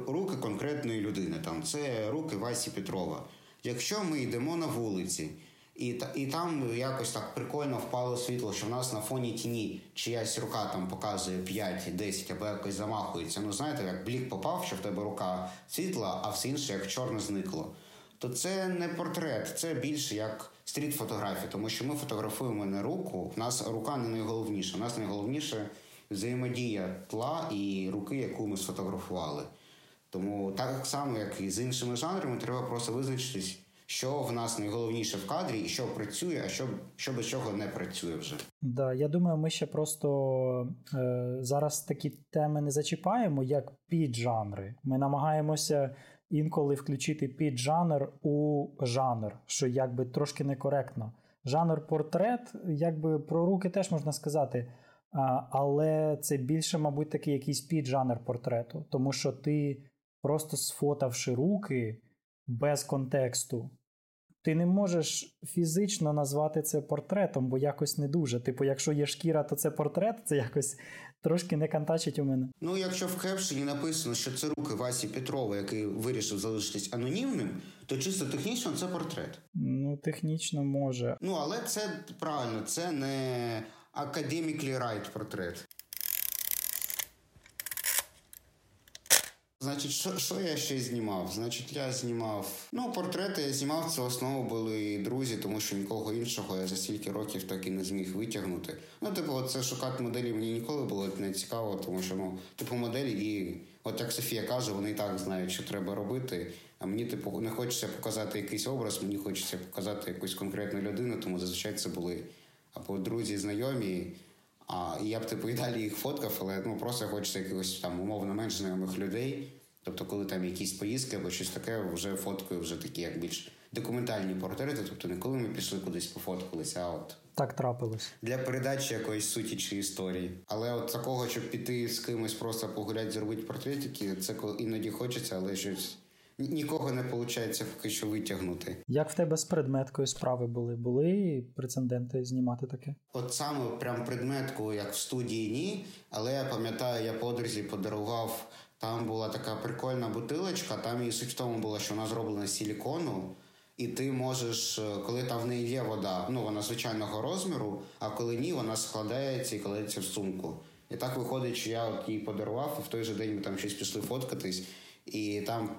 Speaker 4: руки конкретної людини. Там Це руки Васі Петрова. Якщо ми йдемо на вулиці, і і там якось так прикольно впало світло, що в нас на фоні тіні чиясь рука там показує 5-10 або якось замахується. Ну, знаєте, як блік попав, що в тебе рука світла, а все інше як чорне зникло. То це не портрет, це більше як стріт фотографія, тому що ми фотографуємо не руку. У нас рука не найголовніша. У нас найголовніше взаємодія тла і руки, яку ми сфотографували. Тому так само, як і з іншими жанрами, треба просто визначитись, що в нас найголовніше в кадрі, і що працює, а що що без чого не працює вже.
Speaker 2: Да, я думаю, ми ще просто е, зараз такі теми не зачіпаємо, як піджанри. Ми намагаємося інколи включити піджанр у жанр, що якби трошки некоректно. Жанр портрет, якби про руки теж можна сказати. Але це більше, мабуть, такий якийсь піджанр портрету, тому що ти просто сфотавши руки без контексту, ти не можеш фізично назвати це портретом, бо якось не дуже. Типу, якщо є шкіра, то це портрет, це якось трошки не кантачить у мене.
Speaker 4: Ну, якщо в кепшені написано, що це руки Васі Петрова, який вирішив залишитись анонімним, то чисто технічно це портрет.
Speaker 2: Ну, технічно може.
Speaker 4: Ну, але це правильно, це не Academically Right портрет. Значить, що що я ще знімав? Значить, я знімав. Ну, портрети я знімав, це в основному були друзі, тому що нікого іншого я за стільки років так і не зміг витягнути. Ну, типу, це шукати моделі мені ніколи було не цікаво, тому що ну, типу, моделі, і от як Софія каже, вони і так знають, що треба робити. А мені, типу, не хочеться показати якийсь образ, мені хочеться показати якусь конкретну людину, тому зазвичай це були або друзі, знайомі. А я б типу і далі їх фоткав, але ну просто хочеться якихось там умовно менш знайомих людей. Тобто, коли там якісь поїздки або щось таке, вже фоткою вже такі, як більш документальні портрети, тобто не коли ми пішли кудись пофоткалися, а от
Speaker 2: Так трапилось.
Speaker 4: для передачі якоїсь суті чи історії. Але от такого, щоб піти з кимось просто погуляти, зробити портретики, це коли іноді хочеться, але щось нікого не виходить поки що витягнути.
Speaker 2: Як в тебе з предметкою справи були? Були прецеденти знімати таке?
Speaker 4: От саме прям предметку, як в студії, ні. Але я пам'ятаю, я подрузі подарував. Там була така прикольна бутилочка. Там її суть в тому була, що вона зроблена з силікону. І ти можеш, е, коли там в неї є вода, ну вона звичайного розміру, а коли ні, вона складається і кладеться в сумку. І так виходить, що я от її подарував, і в той же день ми там щось пішли фоткатись. І там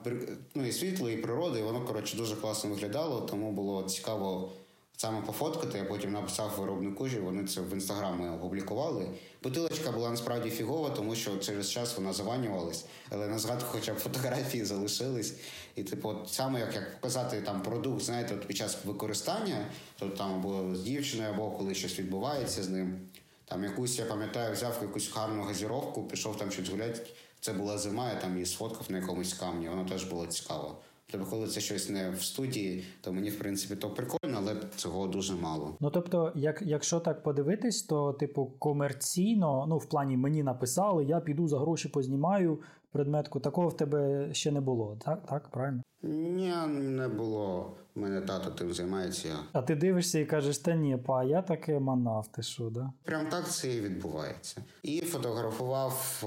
Speaker 4: ну, і світло, і природа, і воно коротше дуже класно виглядало, тому було цікаво саме пофоткати. Я потім написав виробнику, що вони це в інстаграмі опублікували. Бутилочка була насправді фігова, тому що через час вона заванювалась, але на згадку хоча б фотографії залишились. І, типу, от саме як, як показати там продукт, знаєте, от під час використання, то там або з дівчиною, або коли щось відбувається з ним. Там якусь, я пам'ятаю, взяв якусь гарну газіровку, пішов там щось гуляти. Це була зима, я там її сфоткав на якомусь камні, воно теж було цікаво. Тобто, коли це щось не в студії, то мені, в принципі, то прикольно, але цього дуже мало.
Speaker 2: Ну тобто, як, якщо так подивитись, то типу комерційно, ну в плані мені написали, я піду за гроші познімаю предметку. Такого в тебе ще не було, так? Так, правильно?
Speaker 4: Ні, не було. У мене тато тим займається.
Speaker 2: А ти дивишся і кажеш, та ні, па, я таке манав, ти що, да?
Speaker 4: Прям так це і відбувається. І фотографував,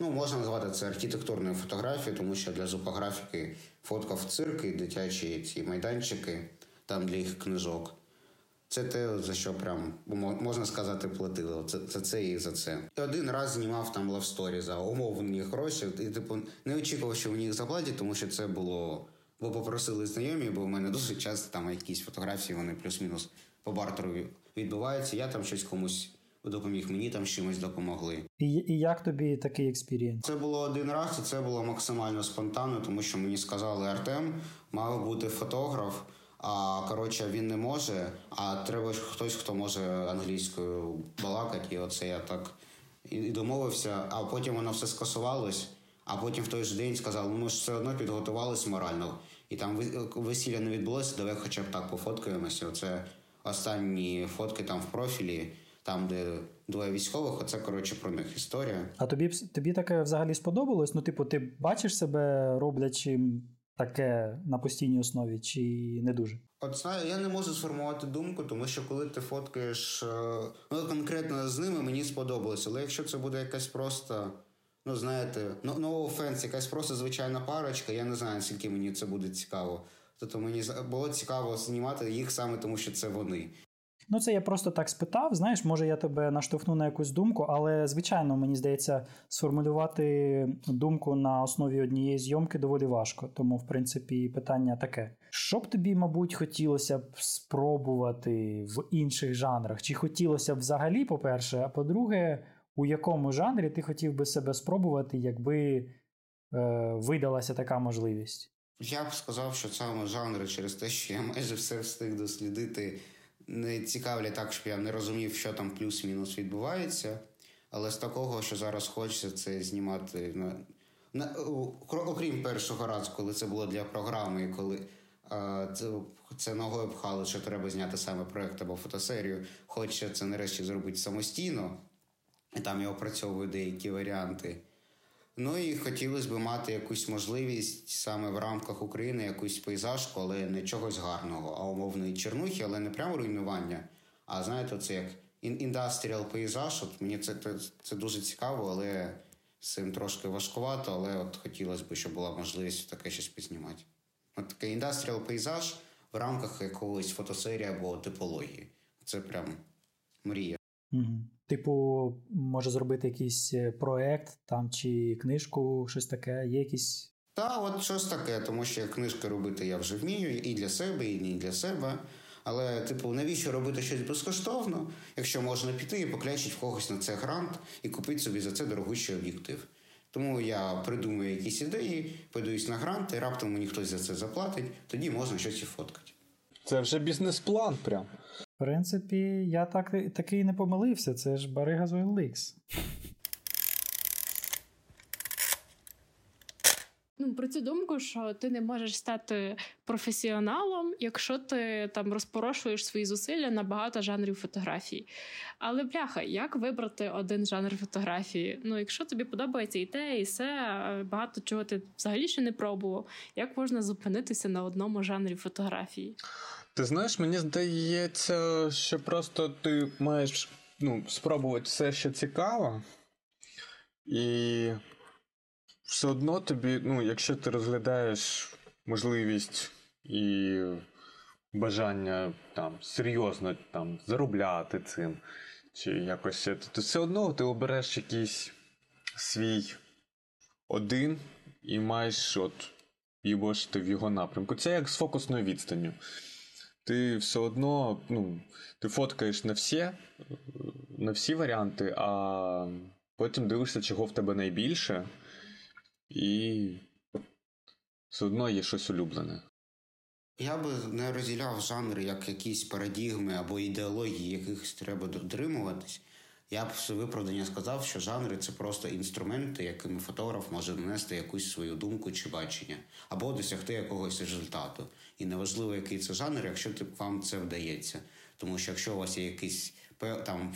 Speaker 4: ну можна назвати це архітектурною фотографією, тому що для Зупаграфіки фоткав цирки, дитячі ці майданчики, там для їх книжок. Це те, за що прям можна сказати, платили. Це, це, це і за це. І один раз знімав там love story за умовні гроші. І типу не очікував, що мені їх заплатять, тому що це було. Бо попросили знайомі, бо в мене дуже часто там якісь фотографії, вони плюс-мінус по бартеру відбуваються. Я там щось комусь допоміг, мені там чимось допомогли.
Speaker 2: І, і як тобі такий experience?
Speaker 4: Це було один раз, і це було максимально спонтанно, тому що мені сказали, Артем мав бути фотограф. А коротше, він не може, а треба ж хтось, хто може англійською балакати. І оце я так і домовився. А потім воно все скасувалось. А потім в той же день сказали, ну ми ж все одно підготувались морально. І там весілля не відбулося, давай хоча б так пофоткаємося. Оце останні фотки там в профілі, там, де двоє військових, оце коротше про них історія.
Speaker 2: А тобі тобі таке взагалі сподобалось? Ну, типу, ти бачиш себе роблячи таке на постійній основі, чи не дуже?
Speaker 4: От я не можу сформувати думку, тому що коли ти фоткаєш е, ну, конкретно з ними, мені сподобалось. Але якщо це буде якась просто, ну знаєте, no, no offense, якась просто звичайна парочка, я не знаю, наскільки мені це буде цікаво. Тобто мені було цікаво знімати їх саме тому, що це вони.
Speaker 2: Ну, це я просто так спитав. Знаєш, може я тебе наштовхну на якусь думку, але звичайно, мені здається, сформулювати думку на основі однієї зйомки доволі важко. Тому, в принципі, питання таке: що б тобі, мабуть, хотілося б спробувати в інших жанрах? Чи хотілося б взагалі, по-перше, а по-друге, у якому жанрі ти хотів би себе спробувати, якби е, видалася така можливість?
Speaker 4: Я б сказав, що саме жанри через те, що я майже все встиг дослідити, не цікавлять так, щоб я не розумів, що там плюс-мінус відбувається. Але з такого, що зараз хочеться, це знімати на, на окрім першого разу, коли це було для програми, коли е, це, це ногою пхали, що треба зняти саме проект або фотосерію. Хочеться це нарешті зробити самостійно, і там я опрацьовую деякі варіанти. Ну і хотілося б мати якусь можливість саме в рамках України, якусь пейзажку, але не чогось гарного, а умовної чернухи, але не прямо руйнування. А знаєте, це як індастріал пейзаж. От мені це, це, це дуже цікаво, але з цим трошки важкувато. Але от хотілося б, щоб була можливість таке щось познімати. От такий індастріал пейзаж в рамках якогось фотосерії або типології. Це прям мрія.
Speaker 2: Угу. Типу, може зробити якийсь е, проект там чи книжку, щось таке, є якісь.
Speaker 4: Та, от щось таке, тому що книжки робити я вже вмію і для себе, і не для себе. Але, типу, навіщо робити щось безкоштовно, якщо можна піти і поклячити в когось на це грант і купити собі за це дорогущий об'єктив. Тому я придумую якісь ідеї, подаюсь на грант, і раптом мені хтось за це заплатить, тоді можна щось і фоткати.
Speaker 1: Це вже бізнес-план прям.
Speaker 2: В принципі, я так таки і не помилився. Це ж Барига з OLX.
Speaker 3: ну, про цю думку, що ти не можеш стати професіоналом, якщо ти там розпорошуєш свої зусилля на багато жанрів фотографій. Але бляха, як вибрати один жанр фотографії? Ну, якщо тобі подобається і те, і все, багато чого ти взагалі ще не пробував, як можна зупинитися на одному жанрі фотографії?
Speaker 1: Ти знаєш, мені здається, що просто ти маєш ну, спробувати все, що цікаво, і все одно тобі, ну, якщо ти розглядаєш можливість і бажання там серйозно там, заробляти цим, чи якось, то все одно ти обереш якийсь свій один і маєш от їбошити в його напрямку. Це як з фокусною відстанню. Ти все одно ну, ти фоткаєш на всі, на всі варіанти, а потім дивишся, чого в тебе найбільше і все одно є щось улюблене.
Speaker 4: Я би не розділяв жанри як якісь парадігми або ідеології, яких треба дотримуватись. Я б в виправдання сказав, що жанри це просто інструменти, якими фотограф може нанести якусь свою думку чи бачення, або досягти якогось результату. І неважливо, який це жанр, якщо вам це вдається. Тому що якщо у вас є якийсь там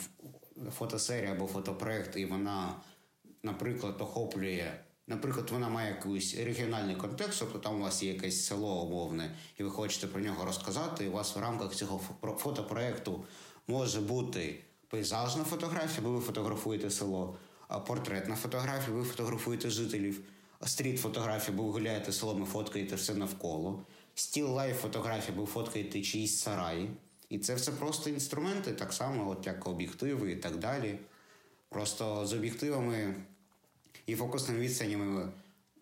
Speaker 4: фотосерія або фотопроект, і вона, наприклад, охоплює Наприклад, вона має якийсь регіональний контекст, тобто там у вас є якесь село умовне, і ви хочете про нього розказати. і У вас в рамках цього фотопроекту може бути пейзажна фотографія, бо ви фотографуєте село, портретна фотографія, ви фотографуєте жителів, street фотографія, бо ви гуляєте селом і фоткаєте все навколо. Still life фотографія, бо ви фоткаєте чиїсь сараї. І це все просто інструменти, так само, от як об'єктиви і так далі. Просто з об'єктивами і фокусними відстанями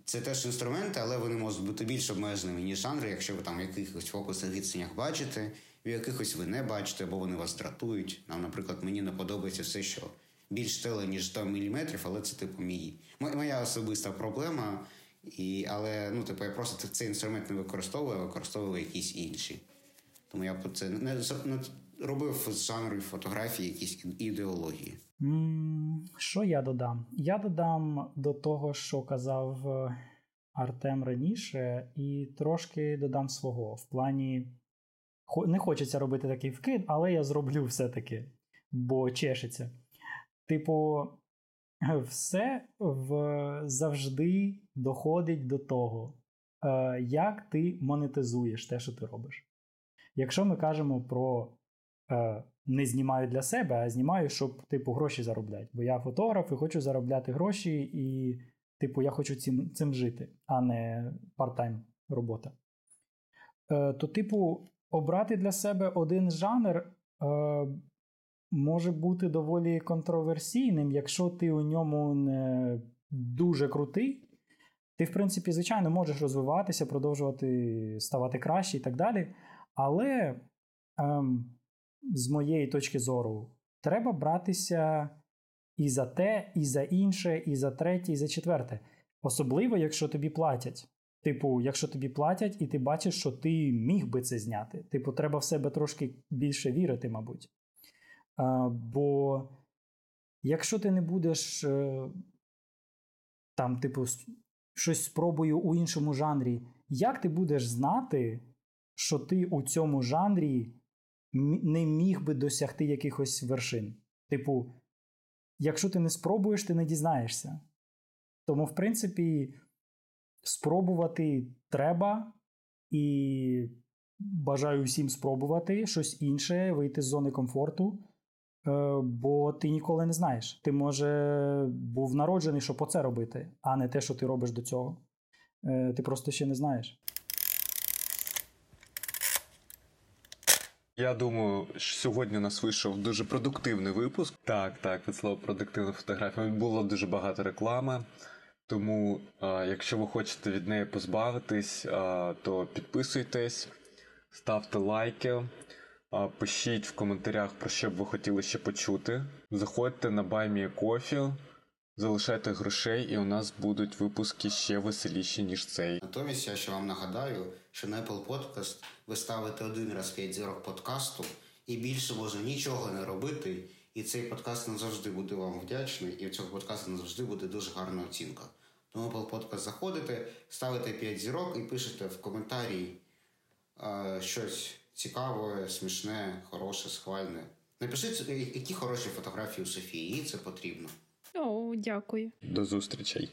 Speaker 4: це теж інструменти, але вони можуть бути більш обмеженими, ніж жанри, якщо ви там в якихось фокусних відстанях бачите, якихось ви не бачите, або вони вас дратують. Нам, наприклад, мені не подобається все, що більш теле, ніж 100 мм, але це типу мій. Моя особиста проблема. І, Але ну, типу, я просто цей інструмент не використовую, а використовую якісь інші. Тому я це не, не робив з жанру фотографії якісь ідеології.
Speaker 2: Що я додам? Я додам до того, що казав е, Артем раніше, і трошки додам свого. В плані не хочеться робити такий вкид, але я зроблю все-таки, бо чешеться. Типу, все в... завжди доходить до того, е, як ти монетизуєш те, що ти робиш. Якщо ми кажемо про е, не знімаю для себе, а знімаю, щоб типу гроші заробляти. Бо я фотограф і хочу заробляти гроші, і, типу, я хочу цим цим жити, а не парт-тайм робота. Е, То, типу, обрати для себе один жанр е, може бути доволі контроверсійним, якщо ти у ньому не дуже крутий. Ти, в принципі, звичайно, можеш розвиватися, продовжувати ставати краще і так далі. Але ем, з моєї точки зору, треба братися і за те, і за інше, і за третє, і за четверте. Особливо, якщо тобі платять. Типу, якщо тобі платять, і ти бачиш, що ти міг би це зняти. Типу, треба в себе трошки більше вірити, мабуть. А, Бо якщо ти не будеш е, там, типу, щось спробую у іншому жанрі, як ти будеш знати, що ти у цьому жанрі не міг би досягти якихось вершин. Типу, якщо ти не спробуєш, ти не дізнаєшся. Тому, в принципі, спробувати треба і бажаю всім спробувати щось інше, вийти з зони комфорту. Е, бо ти ніколи не знаєш. Ти, може, був народжений, щоб оце робити, а не те, що ти робиш до цього. Е, ти просто ще не знаєш.
Speaker 1: Я думаю, що сьогодні у нас вийшов дуже продуктивний випуск. Так, так, від слова продуктивна фотографія. Було дуже багато реклами. Тому, якщо ви хочете від неї позбавитись, то підписуйтесь, ставте лайки, пишіть в коментарях, про що б ви хотіли ще почути. Заходьте на BuyMeCoffee, залишайте грошей, і у нас будуть випуски ще веселіші, ніж цей.
Speaker 4: Натомість я ще вам нагадаю, що на Apple Podcast ви ставите один раз 5 зірок подкасту, і більше може нічого не робити. І цей подкаст не завжди буде вам вдячний, і в цього подкасту не завжди буде дуже гарна оцінка. Тому Apple Podcast заходите, ставите 5 зірок і пишете в коментарі е, щось цікаве, смішне, хороше, схвальне. Напишіть, які хороші фотографії у Софії, їй це потрібно.
Speaker 3: О, дякую.
Speaker 1: До зустрічей.